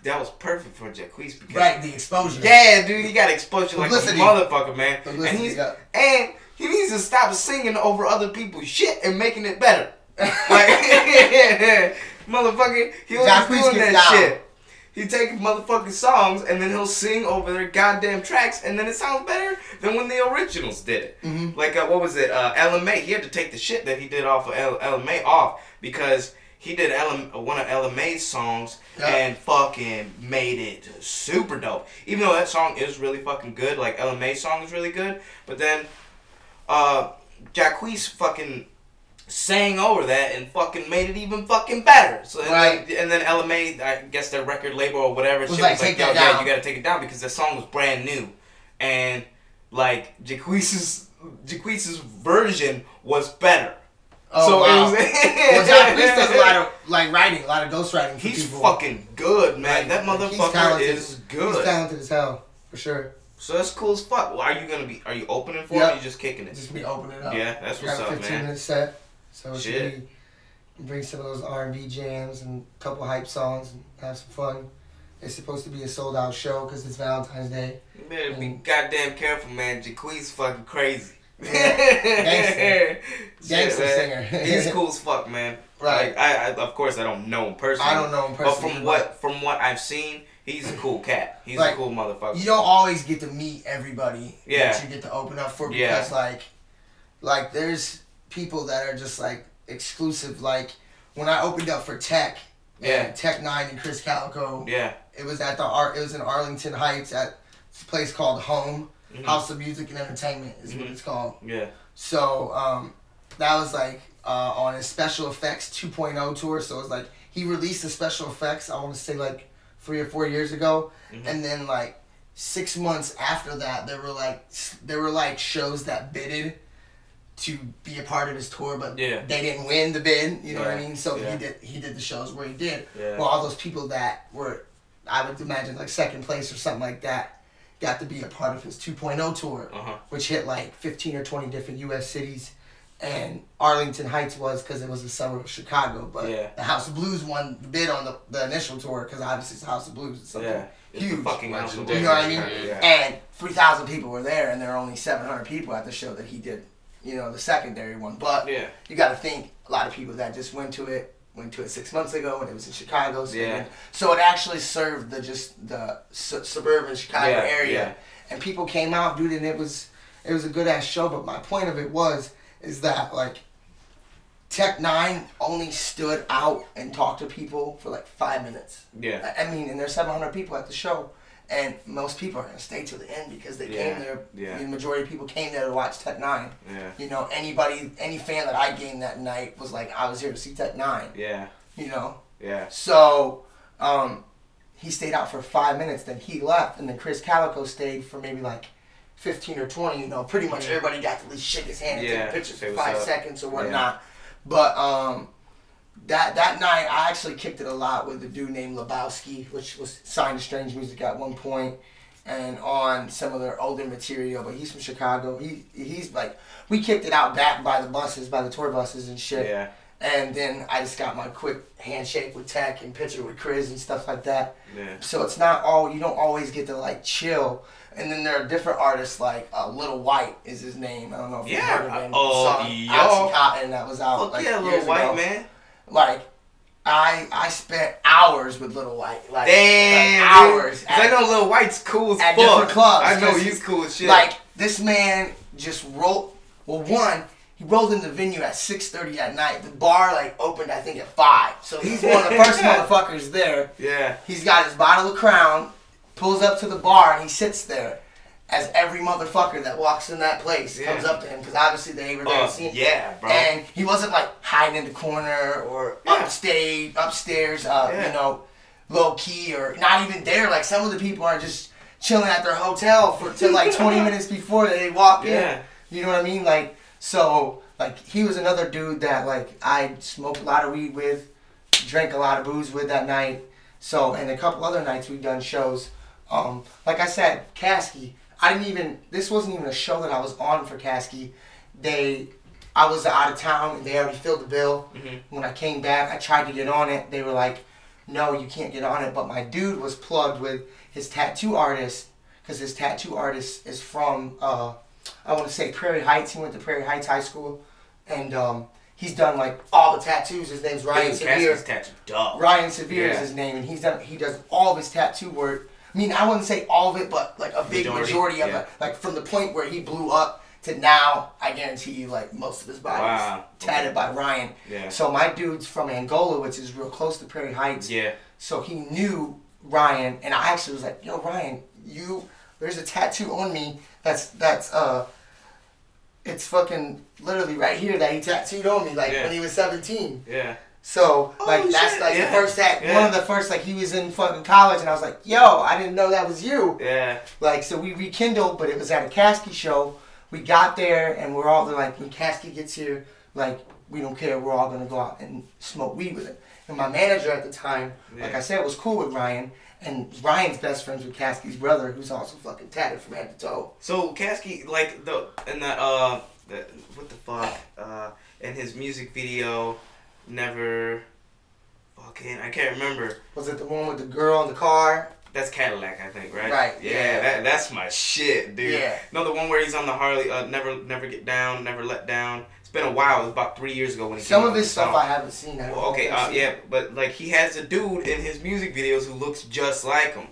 that was perfect for Jacquees because Right, the exposure. yeah, dude, he got exposure like Publicity. a motherfucker, man. Publicity, and he's yeah. and he needs to stop singing over other people's shit and making it better. [laughs] Like, [laughs] motherfucker, he was doing that down. shit. He take motherfucking songs and then he'll sing over their goddamn tracks and then it sounds better than when the originals did it. Mhm. Like uh, what was it? Uh, Ella Mai. He had to take the shit that he did off of L- Ella Mai off because he did LM- one of Ella Mai's songs Yeah. and fucking made it super dope. Even though that song is really fucking good, like Ella Mai's song is really good, but then uh, Jacquees fucking sang over that and fucking made it even fucking better. So and Right. then, and then Ella Mai, I guess their record label or whatever, Was shit like, was like, "Take yo, yeah, you gotta take it down because the song was brand new, and like Jacquees's Jacquees's version was better. Oh, so wow. it was, [laughs] well, Jacquees does a lot of like writing, a lot of ghostwriting for He's people. fucking good, man. Like, that motherfucker is He's talented as hell, for sure. So that's cool as fuck. Well, are you gonna be? Are you opening for him? Or you just kicking it? Just be opening it up. Yeah, that's what's 15 man. minute set, so Shit. should be bring some of those R and B jams and a couple hype songs and have some fun. It's supposed to be a sold out show because it's Valentine's Day. You better be Mm. goddamn careful, man. Jacquees fucking crazy. Gangster. [laughs] Gangster singer. [laughs] He's cool as fuck, man. Right. Like, I, I, of course, I don't know him personally. I don't know him personally. But from what from what I've seen, he's a cool cat. He's Like, a cool motherfucker. you don't always get to meet everybody Yeah. that you get to open up for Yeah. because like like there's people that are just like exclusive like when I opened up for Tech Yeah. and Tech N9ne and Krizz Kaliko yeah. it was at the art it was in Arlington Heights at this place called Home Mhm. House of Music and Entertainment is what Mhm. it's called Yeah. so um that was like uh, on his special effects 2.0 tour so it was like he released the special effects I want to say like three or four years ago Mhm. and then like six months after that there were like there were like shows that bidded to be a part of his tour but Yeah. they didn't win the bid you know what I mean so Yeah. he did he did the shows where he did Yeah. well all those people that were I would imagine like second place or something like that got to be a part of his 2.0 tour Uh huh. which hit like 15 or 20 different U.S. cities. And Arlington Heights was because it was a suburb of Chicago. But Yeah. the House of Blues won the bid on the, the initial tour because obviously it's the House of Blues. It's something Yeah. Huge. the fucking house of Legendary. You know what I mean? Yeah. And 3,000 people were there, and there were only 700 people at the show that he did, you know, the secondary one. But Yeah. you got to think a lot of people that just went to it went to it six months ago when it was in Chicago. So, Yeah. so it actually served the just the su- suburban Chicago Yeah, area, yeah. and people came out, dude, and it was it was a good ass show. But my point of it was is that like Tech N9ne only stood out and talked to people for like five minutes. Yeah. I I mean, and there's 700 people at the show, and most people are gonna stay till the end because they Yeah, came there. yeah. The majority of people came there to watch Tech N9ne. Yeah. You know, anybody, any fan that I gained that night was like, I was here to see Tech N9ne. Yeah. You know, Yeah. so um, he stayed out for five minutes, then he left, and then Krizz Kaliko stayed for maybe like fifteen or twenty. You know, pretty much everybody got to at least shake his hand and Yeah, take pictures for five up. seconds or whatnot. But um, that that night, I actually kicked it a lot with a dude named Lebowski, which was signed to Strange Music at one point, and on some of their older material. But he's from Chicago. He he's like we kicked it out back by the buses, by the tour buses and shit. Yeah. And then I just got my quick handshake with Tech and picture with Chris and stuff like that. Yeah. So it's not all you don't always get to like chill. And then there are different artists like uh, Lil Wyte is his name. I don't know if you've Yeah. heard of him. Oh, yo. Oxycontin that was out Fuck like yeah, little white ago. man. Like I I spent hours with Lil Wyte. Like, Damn, like hours. 'Cause I know Lil Wyte's cool as at fuck. different clubs, I know he's cool as shit. Like this man just rolled. Well, one, he rolled in the venue at six thirty at night. The bar like opened, I think, at five. So he's one of the first [laughs] motherfuckers there. yeah, He's got his bottle of Crown, pulls up to the bar, and he sits there. As every motherfucker that walks in that place Yeah. comes up to him, because obviously they were there to see him. yeah, bro. And he wasn't like hiding in the corner or Yeah. upstage, upstairs, uh, Yeah. you know, low key or not even there. Like some of the people are just chilling at their hotel for till like [laughs] 20 minutes before they walk in. You know what I mean? Like so, like he was another dude that like I smoked a lot of weed with, drank a lot of booze with that night. So and a couple other nights we've done shows. Um, like I said, Caskey. I didn't even. This wasn't even a show that I was on for Caskey. They, I was out of town and they already filled the bill. Mhm. When I came back, I tried to get on it. They were like, "No, you can't get on it." But my dude was plugged with his tattoo artist because his tattoo artist is from, uh, I want to say Prairie Heights. He went to Prairie Heights High School, and um, he's done like all the tattoos. His name's Ryan Severe. Caskey's tattoo dog. Ryan Severe Yeah. is his name, and he's done. He does all of his tattoo work. I mean, I wouldn't say all of it, but like a big Majority, majority, of yeah. it. Like from the point where he blew up to now, I guarantee you, like most of his body Wow. tatted by Ryan. Yeah. So my dude's from Angola, which is real close to Prairie Heights. Yeah. So he knew Ryan, and I actually was like, "Yo, Ryan, you there's a tattoo on me that's that's uh, it's fucking literally right here that he tattooed on me like Yeah. when he was 17." Yeah. So Oh, like that's shit, like yeah. the first tat Yeah. one of the first like he was in fucking college and I was like, yo, I didn't know that was you. Yeah. Like so we rekindled, but it was at a Caskey show. We got there and we're all like when Caskey gets here, like we don't care, we're all gonna go out and smoke weed with him. And my manager at the time, like I said, was cool with Ryan. And Ryan's best friends with Caskey's brother, who's also fucking tatted from head to toe. So Kasky, like the in that uh, the, what the fuck, uh, in his music video, never, fucking, I can't remember. Was it the one with the girl in the car? That's Cadillac, I think, right? Right, Yeah, yeah. That, that's my shit, dude. Yeah. No, the one where he's on the Harley, uh, never, never get down, never let down. It's been a while. It was about three years ago when he. Some came of out his stuff song. I haven't seen. I Well, okay, uh, yeah, but like he has a dude in his music videos who looks just like him.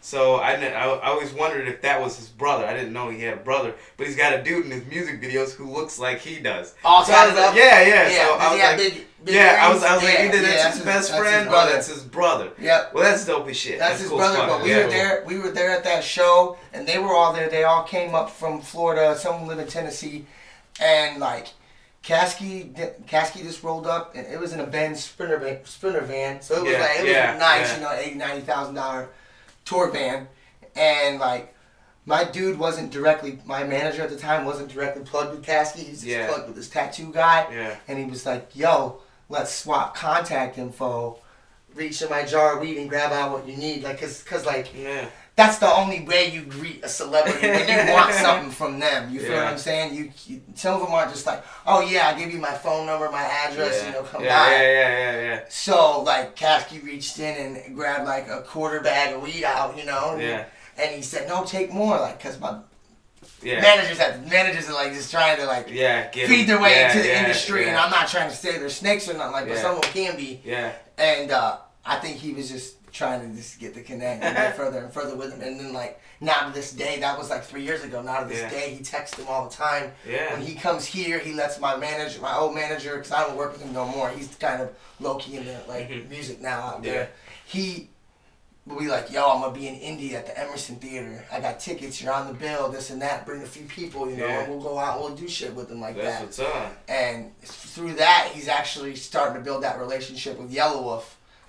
So I, I, I always wondered if that was his brother. I didn't know he had a brother, but he's got a dude in his music videos who looks like he does. All So I was tatted like, yeah, yeah. Yeah, so I was like, big yeah, I was. I was like, either yeah, that's that's his his- best that's his friend or that's his brother. Yep. Well, that's dope as shit. That's, his cool brother, but we yeah. were there. We were there at that show, and they were all there. They all came up from Florida. Some live in Tennessee, and like Caskey, Caskey just rolled up, and it was in a Benz Sprinter van, Sprinter van. So it was Yeah, like it was nice, you know, eighty ninety thousand dollar tour van, and like. My dude wasn't directly. My manager at the time wasn't directly plugged with Caskey. He's just plugged with this tattoo guy Yeah. and he was like, "Yo, let's swap contact info. Reach in my jar of weed and grab out what you need, like, cause, cause, like, Yeah. that's the only way you greet a celebrity when you want [laughs] something from them. You feel what I'm saying? You, you, some of them are just like, oh yeah, I'll give you my phone number, my address, yeah. you know, come yeah, by. yeah, yeah, yeah, yeah. So like, Caskey reached in and grabbed like a quarter bag of weed out, you know, Yeah. and he said, no, take more, like, cause my Yeah. managers have managers are like just trying to like yeah. Feed their way yeah, into the industry, and I'm not trying to say they're snakes or nothing like, but Yeah. some can be. Yeah. And uh, I think he was just trying to just get the connect and get [laughs] further and further with him. And then like now to this day, that was like three years ago. Now to this day, he texts him all the time. Yeah. When he comes here, he lets my manager, my old manager, because I don't work with him no more. He's kind of low key in the like Mhm. music now out there. He will be like, "Yo, I'm gonna be in Indy at the Emerson Theater. I got tickets. You're on the bill. This and that. Bring a few people, you know, Yeah. and we'll go out. and We'll do shit with them like That's that." what's up. and through that he's actually starting to build that relationship with Yelawolf.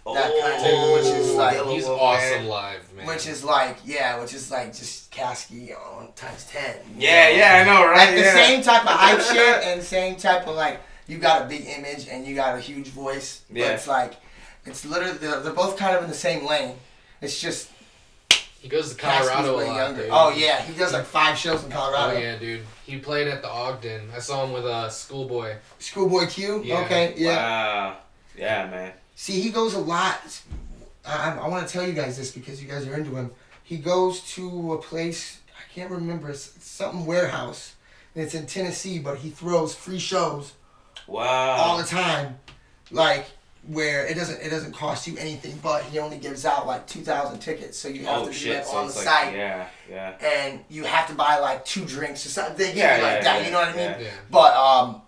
that oh, kind of thing, which is like Yellow He's Wolf, awesome man. live, man. which is like yeah, which is like just Caskey on times ten. Yeah, know? yeah, I know, right? Like the same type of hype shit [laughs] and same type of like you got a big image and you got a huge voice, but Yeah. it's like it's literally they're, they're both kind of in the same lane. It's just he goes to Colorado a lot, dude. Oh yeah, he does like five shows in Colorado. Oh yeah, dude. He played at the Ogden. I saw him with a uh, schoolboy. Schoolboy Q. Yeah. Okay, yeah. Wow. Yeah, man. See, he goes a lot. I, I want to tell you guys this because you guys are into him. He goes to a place I can't remember. It's, it's something warehouse, and it's in Tennessee. But he throws free shows Wow. all the time, like where it doesn't it doesn't cost you anything. But he only gives out like two thousand tickets, so you have oh to be shit! like, So on the like, site, yeah, yeah. and you have to buy like two drinks or something. They give Yeah, you like yeah, that. yeah, you know what I mean? But um,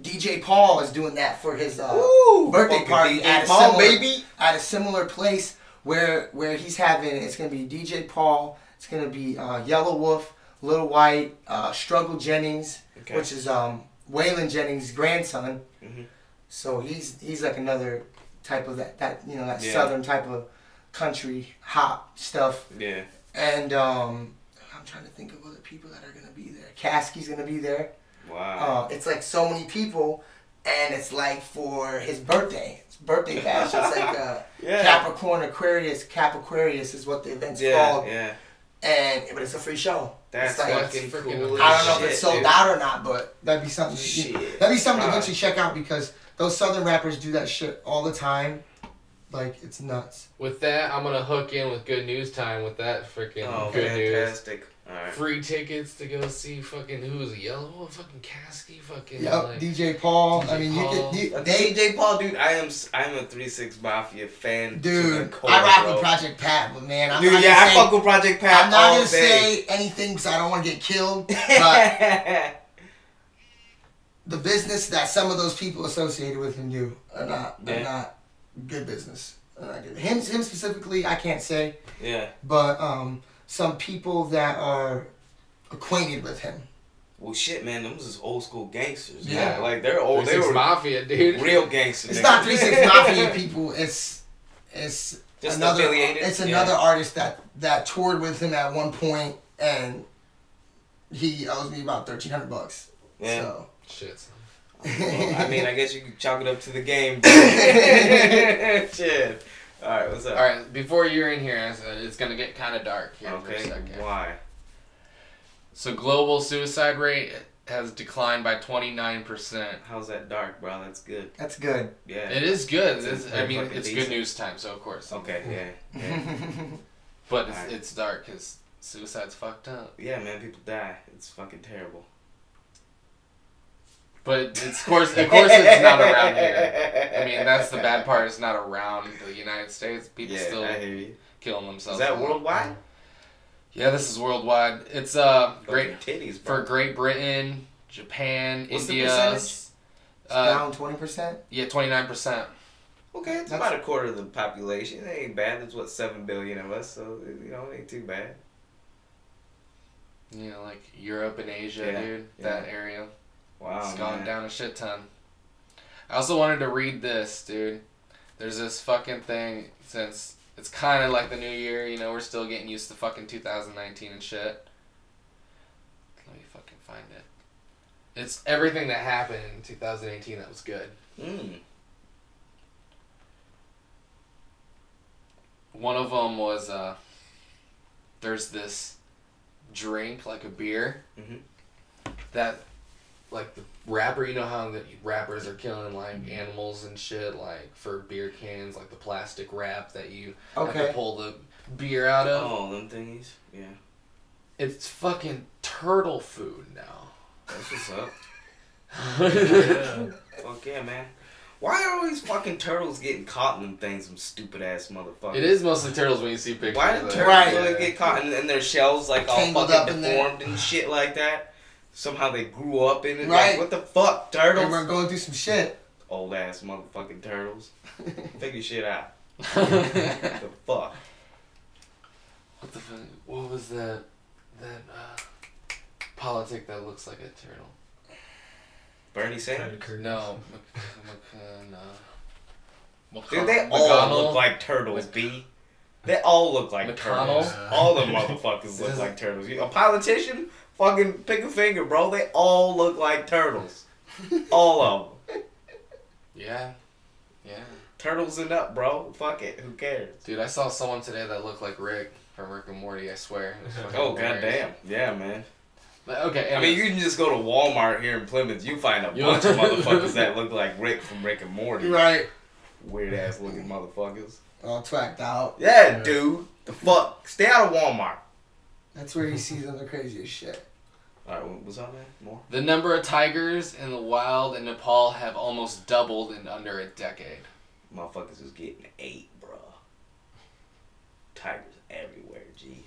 DJ Paul is doing that for his uh, Woo! birthday party DJ at a Paul, similar baby. at a similar place where where he's having it's gonna be DJ Paul, it's gonna be uh, Yellow Wolf, Lil Wyte, uh, Struggle Jennings, Okay. which is um Waylon Jennings' grandson. Mhm. So he's he's like another type of that that you know that Yeah. southern type of country hop stuff. Yeah. And um, I'm trying to think of other people that are gonna be there. Caskey's gonna be there. Wow. Uh, it's like so many people, and it's like for his birthday. It's birthday bash. It's like uh, [laughs] yeah. Capricorn Aquarius. Cap Aquarius is what the event's yeah. called, Yeah. and but it's a free show. That's It's like- fucking That's cool. freaking as I don't know if it's sold dude. out or not, but that'd be something. Shit. That'd be something to Right. eventually check out because those southern rappers do that shit all the time. Like it's nuts. With that, I'm gonna hook in with good news time with that freaking Oh, good news. fantastic. All right. Free tickets to go see fucking who's? Yellow fucking Caskey, fucking Yep, like, DJ Paul. I mean, Paul. you could. You, Uh, they, DJ Paul, dude, I am s- I'm a Three Six Mafia fan. dude, core, I rock bro. with Project Pat, but man, I'm Dude, not yeah, gonna I say, fuck with Project Pat I'm not all gonna day. say anything because I don't want to get killed. But [laughs] the business that some of those people associated with him do are not are not good business. Not good. Him him specifically, I can't say, yeah. but um, some people that are acquainted with him. Well, shit, man, them was just old school gangsters. Yeah. man. like they're old. They were Mafia, dude. real gangsters. It's not three six [laughs] mafia people. It's it's Just another affiliated? it's Yeah. another artist that that toured with him at one point and he owes me about thirteen hundred bucks. Yeah. So. Shit. son. Well, I mean, I guess you could chalk it up to the game. [laughs] [laughs] Shit. All right, what's up? All right, before you're in here, it's- it's gonna get kind of dark here for a Okay. second. Why? So global suicide rate has declined by 29%. How's that dark, bro? That's good. That's good. Yeah. It is good. It's- It's- it's I mean, it's decent. good news time, so of course. Okay. Yeah. Yeah. [laughs] But it's, Alright. it's dark because suicide's fucked up. yeah, man. People die. It's fucking terrible. But it's, of course, of course, it's not around here. I mean, that's the bad part. It's not around the United States. People Yeah, still I hear you. killing Is themselves. that worldwide? Yeah, this is worldwide. It's uh great titties, for. Great Britain, Japan, What's the India. percentage? Uh, Down twenty percent. yeah, twenty nine percent. Okay, it's That's- about a quarter of the population. It ain't bad. There's what seven billion of us, so you know, it ain't too bad. You know, like Europe and Asia, Yeah, dude. yeah. That area. Wow, It's gone man. down a shit ton. I also wanted to read this, dude. There's this fucking thing since it's kind of like the new year, you know, we're still getting used to fucking 2019 and shit. Let me fucking find it. It's everything that happened in 2018 that was good. Mm. One of them was uh there's this drink like a beer Mhm. that like the rapper you know how the rappers are killing like animals and shit like for beer cans like the plastic wrap that you have to pull the beer out of Oh, them thingies. Yeah, it's fucking turtle food now that's what's up. [laughs] it Fuck yeah, man. Why are all these fucking turtles getting caught in them things? Some stupid ass motherfuckers. It is mostly turtles when you see pictures Why do turtles Right. really get caught in, in their shells like all Tangled up fucking in deformed and shit like that? Somehow they grew up in it. Right. Like, what the fuck, They turtles? were going through some shit. Old ass motherfucking turtles. [laughs] Figure shit out. What [laughs] the fuck? What the fuck? What was that? That uh, politic that looks like a turtle. Bernie Sanders? No, Mc, Mc, no. Dude, they all look like turtles, B. They all look like McConnell? turtles. All the [laughs] motherfuckers look like turtles. You- A politician, fucking pick a finger, bro. They all look like turtles. All of them. [laughs] Yeah. Yeah. Turtles and up, bro. Fuck it. Who cares? Dude, I saw someone today that looked like Rick from Rick and Morty, I swear. It was fucking [laughs] Oh hilarious. goddamn. Yeah, man. But, okay, I mean, you can just go to Walmart here in Plymouth. You find a You- bunch of [laughs] motherfuckers that look like Rick from Rick and Morty. Right. Weird ass looking motherfuckers. All twacked out. Yeah, dude. The fuck. Stay out of Walmart. That's where you see them the craziest shit. All right, what was on there? More. The number of tigers in the wild in Nepal have almost doubled in under a decade. Motherfuckers is getting eight, bro. Tigers everywhere, G.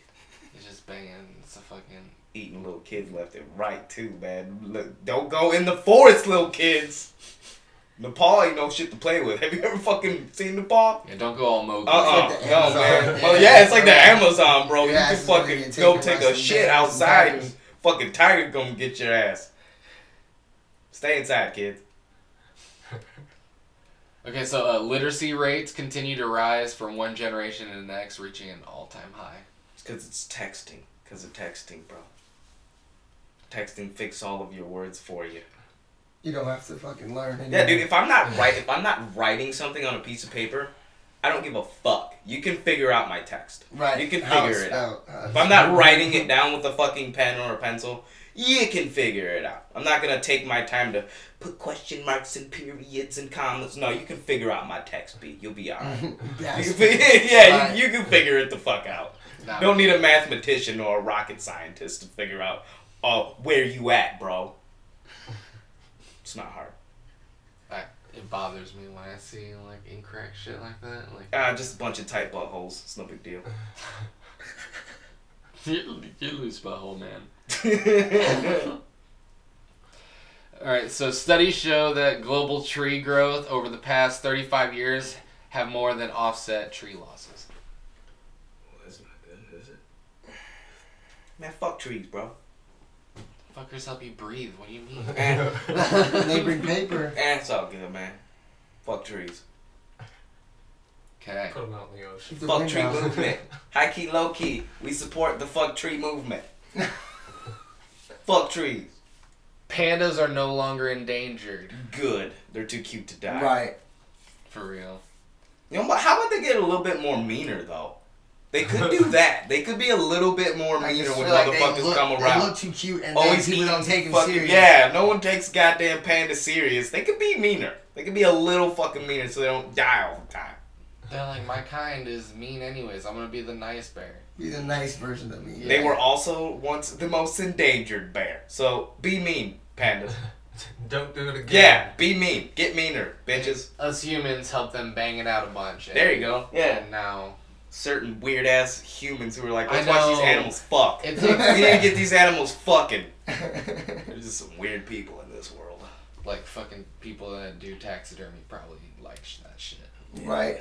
It's just banging. It's a fucking. Eating little kids left and right too, man. Look, don't go in the forest, little kids. Nepal ain't no shit to play with. Have you ever fucking seen Nepal? Yeah, don't go all Mowgli. Uh uh like no man. Yeah. Well, yeah, it's like the [laughs] Amazon, bro. Yeah, you can fucking go take rest a shit outside tigers. and fucking tiger gonna get your ass. Stay inside, kids. [laughs] Okay, so uh, literacy rates continue to rise from one generation to the next, reaching an all-time high. It's because it's texting. Because of texting, bro. Texting fix all of your words for you. You don't have to fucking learn. Yeah, dude. If I'm not [laughs] right, if I'm not writing something on a piece of paper, I don't give a fuck. You can figure out my text. Right. You can figure it out. If I'm not writing it down with a fucking pen or a pencil, you can figure it out. I'm not gonna take my time to put question marks and periods and commas. No, you can figure out my text, B. You'll be alright. [laughs] [laughs] Yeah, Right. you, you can figure it the fuck out. Don't need a mathematician or a rocket scientist to figure out uh, where you at, bro. It's not hard. I, it bothers me when I see like incorrect shit like that. Like Uh, just a bunch of tight buttholes. It's no big deal. you, you lose butthole, man. [laughs] All right, so studies show that global tree growth over the past 35 years have more than offset tree losses. That's not good, is it? Man, fuck trees, bro. Fuckers help you breathe. What do you mean? [laughs] [laughs] They bring paper. it's all good, man. Fuck trees. Okay. Put them out in the ocean. The Fuck tree out. movement. [laughs] High key, low key. We support the fuck tree movement. fuck trees. Pandas are no longer endangered. Good. They're too cute to die. Right. For real. You know, but how about they get a little bit more meaner though? They could do that. They could be a little bit more I meaner when feel like motherfuckers look, come They around. look too cute, and Always people don't take them fucking- serious. Yeah, no one takes goddamn panda serious. They could be meaner. They could be a little fucking meaner so they don't die all the time. They're like, my kind is mean anyways. I'm gonna be the nice bear. Be the nice version of me. Yeah. They were also once the most endangered bear. So be mean, pandas. [laughs] Don't do it again. Yeah, be mean. Get meaner, bitches. Us humans help them bang it out a bunch. There you go. Yeah. And now Certain weird ass humans who are like, I let's watch these animals fuck. it [laughs] we takes need to get these animals fucking. [laughs] There's just some weird people in this world. like fucking people that do taxidermy probably like sh- that shit. right.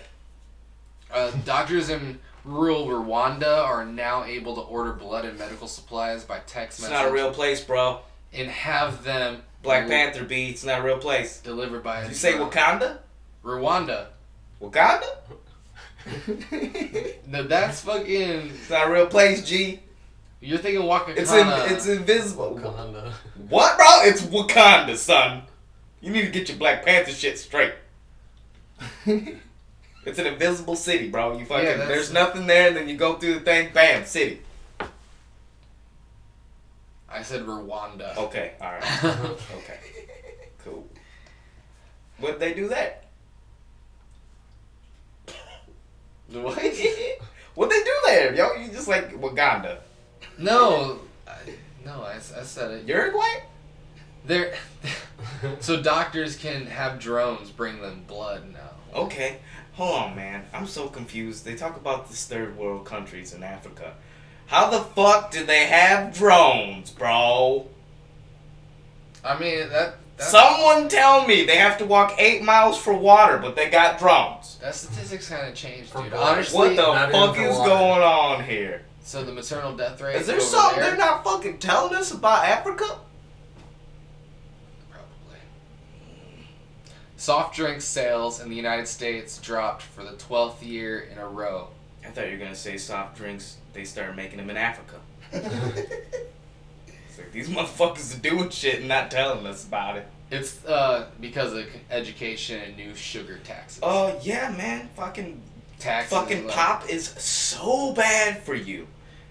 Uh, doctors in rural Rwanda are now able to order blood and medical supplies by text It's message not a real place, bro. and have them Black del- Panther B, it's not a real place. delivered by. Did a you say drone. Wakanda? Rwanda. Wakanda? [laughs] No, that's fucking. It's not a real place, G. You're thinking Wakanda. It's in, it's invisible. Wakanda. What, bro? It's Wakanda, son. You need to get your Black Panther shit straight. [laughs] It's an invisible city, bro. You fucking Yeah, there's nothing there, and then you go through the thing, bam, city. I said Rwanda. Okay, all right, [laughs] okay, cool. What'd they do there? [laughs] What? What'd they do there, yo? You just like Wakanda, No, I, no, I, I said it. Uruguay? There. [laughs] so doctors can have drones bring them blood now. Okay, hold on, man. I'm so confused. They talk about this third world countries in Africa. How the fuck do they have drones, bro? I mean that. That, Someone tell me they have to walk eight miles for water, but they got drones. that statistics kind of changed, dude. Honestly, What the fuck is water. going on here? so the maternal death rate. Is there something there, they're not fucking telling us about Africa? Probably. Soft drink sales in the United States dropped for the 12th year in a row. I thought you were gonna say soft drinks. They started making them in Africa. [laughs] [laughs] Like these motherfuckers are doing shit and not telling us about it. It's uh, because of education and new sugar taxes. Oh yeah, man. Fucking taxes fucking like- pop is so bad for you.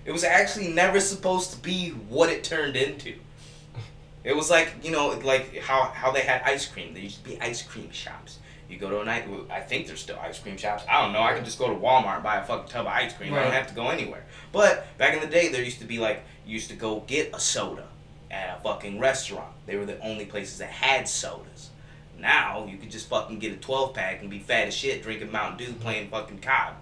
It was actually never supposed to be what it turned into. [laughs] It was like you know, like how how they had ice cream. There used to be ice cream shops. You go to a night. I think there's still ice cream shops. I don't know. I can just go to Walmart and buy a fucking tub of ice cream. I don't have to go anywhere. But back in the day, there used to be like you used to go get a soda at a fucking restaurant. They were the only places that had sodas. Now you could just fucking get a 12 pack and be fat as shit drinking Mountain Dew playing fucking COD.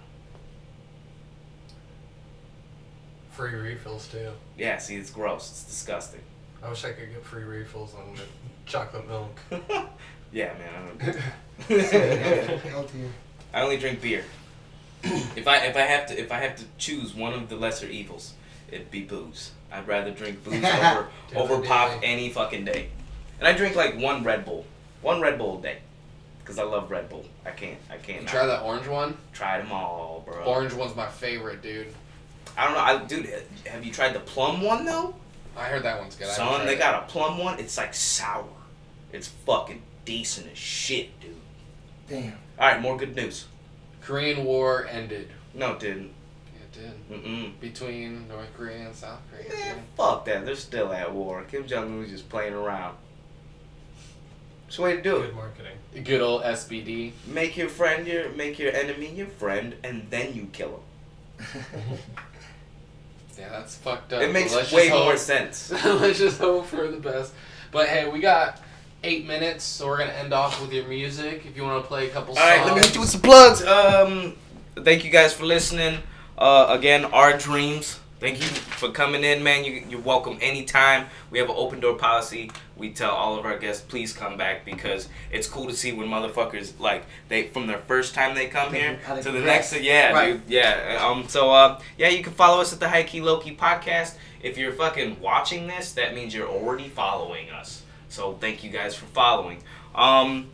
Free refills too. Yeah, see, it's gross. It's disgusting. I wish I could get free refills on the chocolate milk. [laughs] yeah, man. I, don't... [laughs] Healthier. I only drink beer. [clears throat] if I if I have to if I have to choose one of the lesser evils, it'd be booze. I'd rather drink booze over [laughs] over pop any fucking day. And I drink like one Red Bull, one Red Bull a day, because I love Red Bull. I can't I can't You try that orange one? try them all, bro. Orange one's my favorite, dude. I don't know, I dude. Eh, have you tried the plum one though? I heard that one's good. I haven't Son, they it. got a plum one. It's like sour. It's fucking decent as shit, dude. Damn. All right, more good news. Korean War ended. No, it didn't. It did. Mm-mm. Between North Korea and South Korea. Man, dude. fuck that. They're still at war. Kim Jong Un was just playing around. It's the way to do it. Good marketing. Good old SBD. Make your friend your make your enemy your friend, and then you kill him. [laughs] Yeah, that's fucked up. it makes way hope- more sense. [laughs] let's just hope for the best. But hey, we got eight minutes, so we're gonna end off with your music. If you want to play a couple All right, songs. let me hit you with some plugs. Um, thank you guys for listening. Uh, again, our dreams. Thank you for coming in, man. You, you're welcome anytime. We have an open door policy. We tell all of our guests, please come back because it's cool to see when motherfuckers like they from their first time they come here to the next. Yeah, Right. dude, yeah. Um, so uh, yeah, you can follow us at the High Key Loki podcast. If you're fucking watching this, that means you're already following us. So thank you guys for following. Um,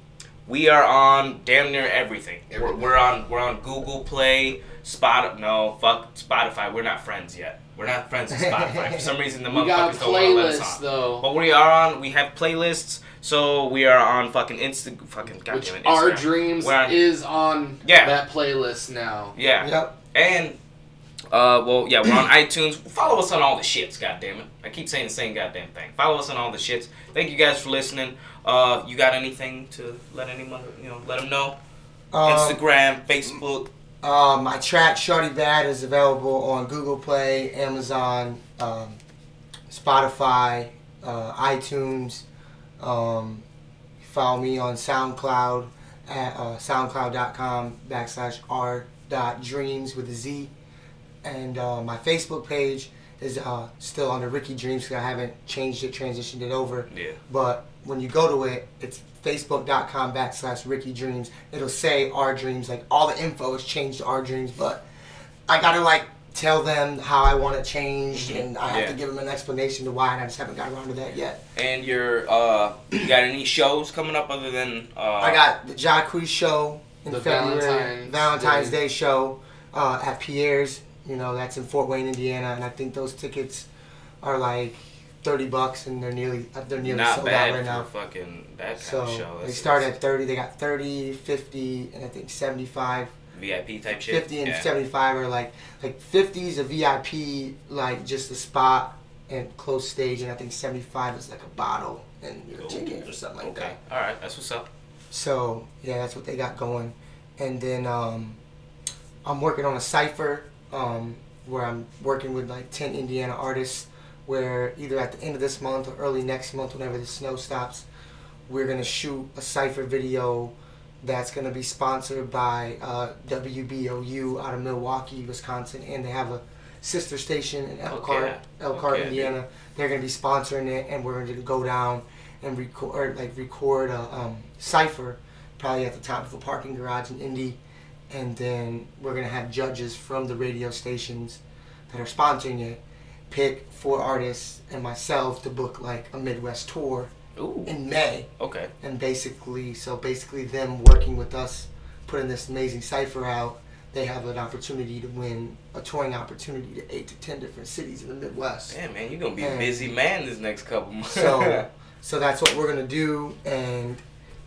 we are on damn near everything. We're, we're on we're on Google Play, Spot. No, fuck Spotify. We're not friends yet. We're not friends with Spotify. For some reason, the [laughs] we motherfuckers don't want to let us on. though, But we are on. We have playlists. So we are on fucking Insta. Fucking which goddamn it. our dreams on- is on Yeah. that playlist now. Yeah. Yep. And uh, well, yeah, we're on [clears throat] iTunes. Follow us on all the shits, goddammit. I keep saying the same goddamn thing. Follow us on all the shits. Thank you guys for listening. Uh, you got anything to let anyone, you know, let them know? Um, Instagram, Facebook. Um, my track Shorty Bad is available on Google Play, Amazon, um, Spotify, uh, iTunes. Um, follow me on SoundCloud at uh, soundcloud.com backslash r dot dreams with a Z. And uh, my Facebook page is uh, still under Ricky Dreams because I haven't changed it, transitioned it over. Yeah. But when you go to it, it's facebook.com backslash Ricky Dreams. It'll say our dreams. Like all the info is changed to our dreams, but I gotta like tell them how I want it changed, and I have Yeah. to give them an explanation to why, and I just haven't got around to that yet. And your, uh, you got any shows coming up other than, uh, I got the Jacquees show in The February, Valentine's Valentine's, Day. Day. show uh, at Pierre's. You know, that's in Fort Wayne, Indiana, and I think those tickets are like thirty bucks, and they're nearly uh, they're nearly not sold bad out right for now. fucking that kind So of show. they start at 30. They got 30, 50, and I think 75. VIP type shit. 50 and yeah. 75 are like like 50 is a VIP, like just a spot and close stage, and I think 75 is like a bottle and your Ooh, ticket or something like okay. that. All right, that's what's up. So yeah, that's what they got going. And then um, I'm working on a cipher um, where I'm working with like 10 Indiana artists. Where either at the end of this month or early next month, whenever the snow stops, we're gonna shoot a cipher video that's gonna be sponsored by uh, WBOU out of Milwaukee, Wisconsin, and they have a sister station in Elkhart. Elkhart, Okay. Indiana. They're gonna be sponsoring it, and we're gonna go down and record like record a um, cipher, probably at the top of a parking garage in Indy, and then we're gonna have judges from the radio stations that are sponsoring it pick four artists and myself to book like a Midwest tour Ooh. in May. Okay. and basically so basically them working with us putting this amazing cipher out they have an opportunity to win a touring opportunity to eight to ten different cities in the midwest Yeah, man, you're gonna be a busy man this next couple months. so [laughs] so that's what we're gonna do and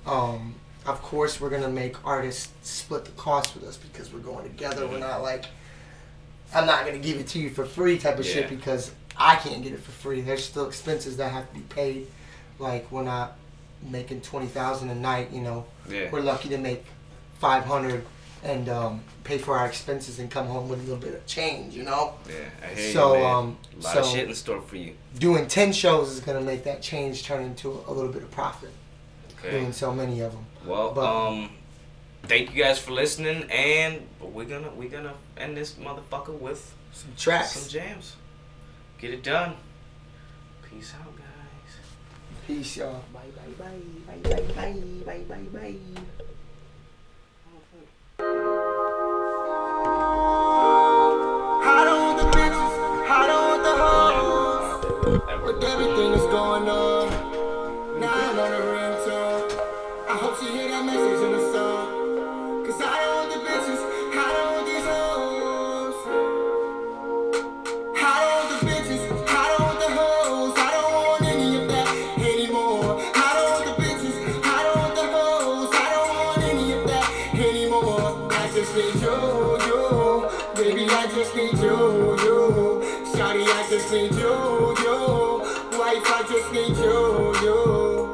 um, of course we're gonna make artists split the cost with us because we're going together we're not like i'm not gonna give it to you for free type of Yeah. shit because i can't get it for free there's still expenses that have to be paid like we're not making 20000 a night you know yeah. we're lucky to make 500 and um, pay for our expenses and come home with a little bit of change you know Yeah, I hear So, you, man. um, a lot of shit in store for you. doing 10 shows is going to make that change turn into a little bit of profit Okay. doing so many of them Well, But- um, thank you guys for listening, and we're gonna we're gonna end this motherfucker with some tracks some jams. Get it done. Peace out, guys. peace y'all Bye, bye, bye, bye, bye, bye, bye, bye, bye. I don't want the bitches, I don't want the hoes. But everything is going on. Baby, I just need you, you. Shawty, I just need you, you. Wife, I just need you, you.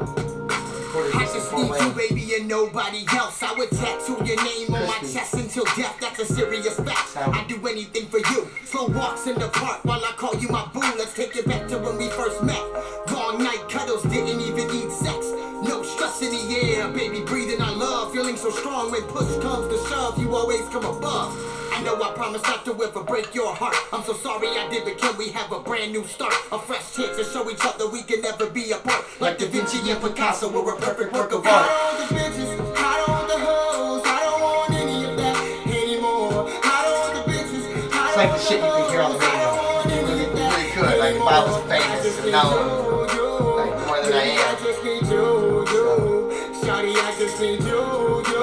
I just need you, baby, and nobody else. I would tattoo your name on my chest until death. That's a serious fact. I'd do anything for you. Slow walks in the park while I call you my boo. Let's take it back to when we first met. Long night cuddles, didn't even need sex. No stress in the air, baby, breathing our love. Feeling so strong when push comes to shove, you always come above. I know I promised not to ever break your heart. I'm so sorry I did, but can we have a brand new start? A fresh chance to show each other we can never be apart. Like Da Vinci and Picasso, we're a perfect work of art. I don't want the bitches, I don't want the hoes, I don't want any of that anymore. I don't want the bitches, I don't It's like the shit you can hear on the radio. I don't want any Really- of really good. Like, if I was famous just and need known,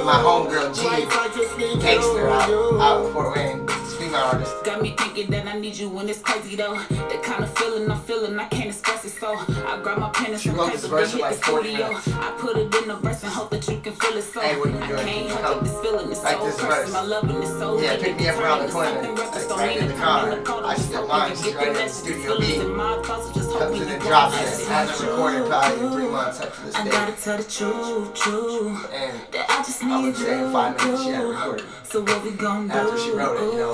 My homegirl, G, gangster out, out in Fort Wayne She's a female artist Got me thinking that I need you when it's crazy though. The kind of feeling I'm feeling, I can't express it. So I grab my pen and She some wrote paper, this verse hit like the 40 studio. minutes. I put it in a verse and hope that you can feel it. So Hey, what you I doing? can't Come. help it. This feeling is Like so this verse. My loving is so Yeah, pick me up around the corner. into something reckless. Like, right in the car. the I still mine. She's right the in the studio beat. in my thoughts, just comes in and drops the it hasn't recorded probably in three months up to this I day gotta tell the truth, truth. and I just I need would say in five minutes she had recorded So what we gon' do? After she wrote it, you know.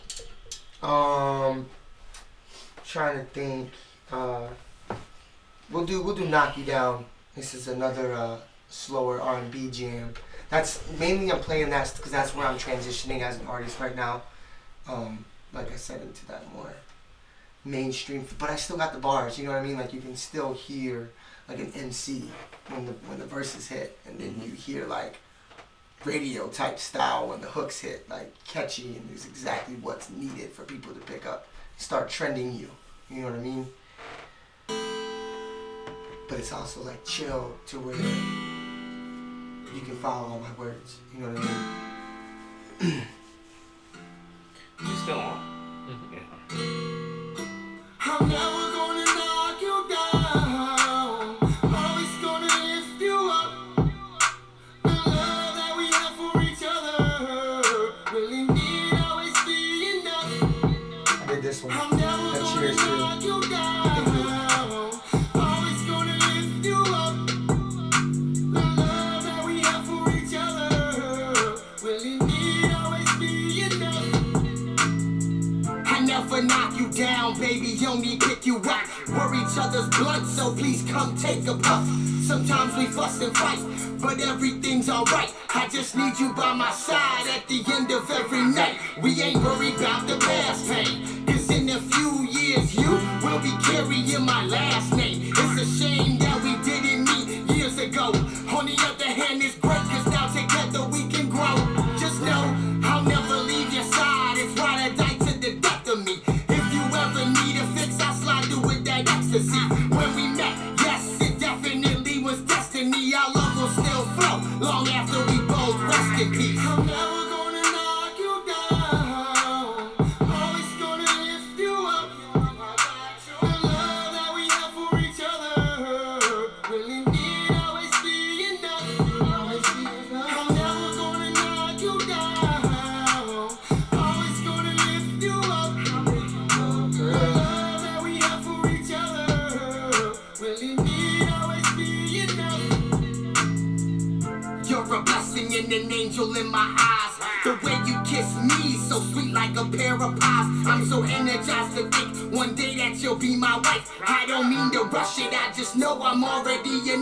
Um, trying to think. Uh, we'll do we'll do knock you down. This is another uh, slower R and B jam. That's mainly I'm playing that because that's where I'm transitioning as an artist right now. Um, like I said, into that more mainstream. But I still got the bars. You know what I mean? Like you can still hear like an MC when the when the verses hit, and then you hear like radio type style when the hooks hit, like catchy and is exactly what's needed for people to pick up, start trending you. You know what I mean? But it's also like chill to where you can follow all my words. You know what I mean? You still on? Mm-hmm. Yeah. We're each other's blood, so please come take a puff. Sometimes we fuss and fight, but everything's alright. I just need you by my side at the end of every night. We ain't worried about the past pain. Cause in a few years, you will be carrying my last name. It's a shame that we didn't meet years ago. On the other hand, it's great cause now together we you'll be my wife. I don't mean to rush it, I just know I'm already a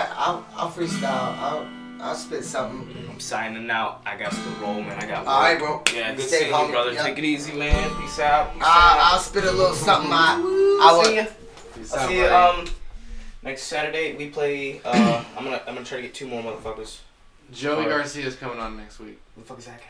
uh, yeah, I'll, I'll freestyle. I'll, I'll spit something. I'm signing out. I got to roll, man. I got. All right, bro. Yeah, good Stay seeing you, humble. brother. Yep. Take it easy, man. Peace out. Peace I'll, I'll spit a little something. I, I see will. ya. I'll see you. Um, next Saturday we play. Uh, [coughs] I'm gonna I'm gonna try to get two more motherfuckers. Joey Alright. Garcia's coming on next week. Who the fuck is that guy?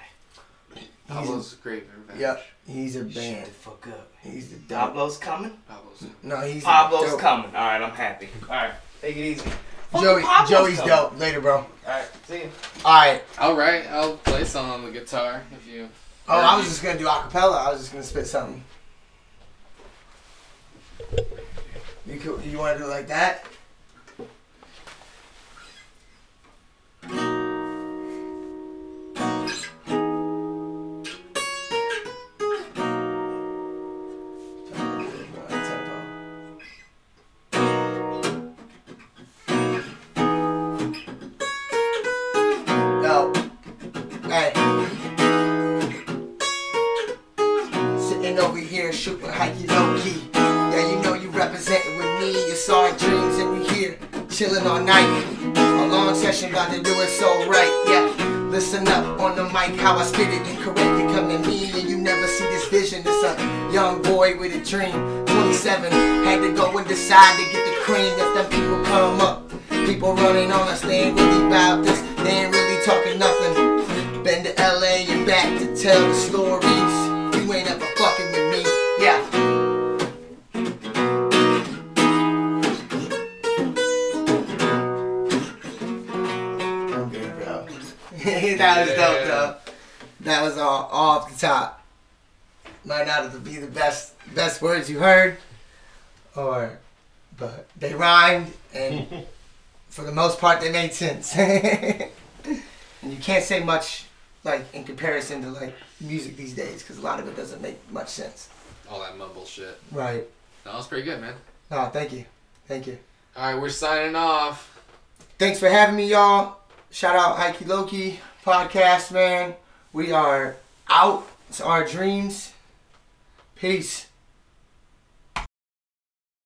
Pablo's Grave Revenge. Yep, he's a Shut band. the fuck up. He's the dope. Pablo's coming. Pablo's. No, he's Pablo's dope. coming. All right, I'm happy. All right, take it easy. Joey, Joey's coming. dope. Later, bro. All right, see you. All right. I'll. I'll play some on the guitar if you. Oh, I was just gonna do acapella. I was just gonna spit something. You could, you want to do it like that? How I spit it incorrectly. Come to me and you never see this vision. It's a young boy with a dream. 27, had to go and decide to you heard, or but they rhymed, and [laughs] for the most part, they made sense. [laughs] and you can't say much like in comparison to like music these days because a lot of it doesn't make much sense. All that mumble shit. Right. That was pretty good, man. Oh, thank you, thank you. All right, we're signing off. Thanks for having me, y'all. Shout out Hikey Loki podcast, man. We are out. It's our dreams. Peace.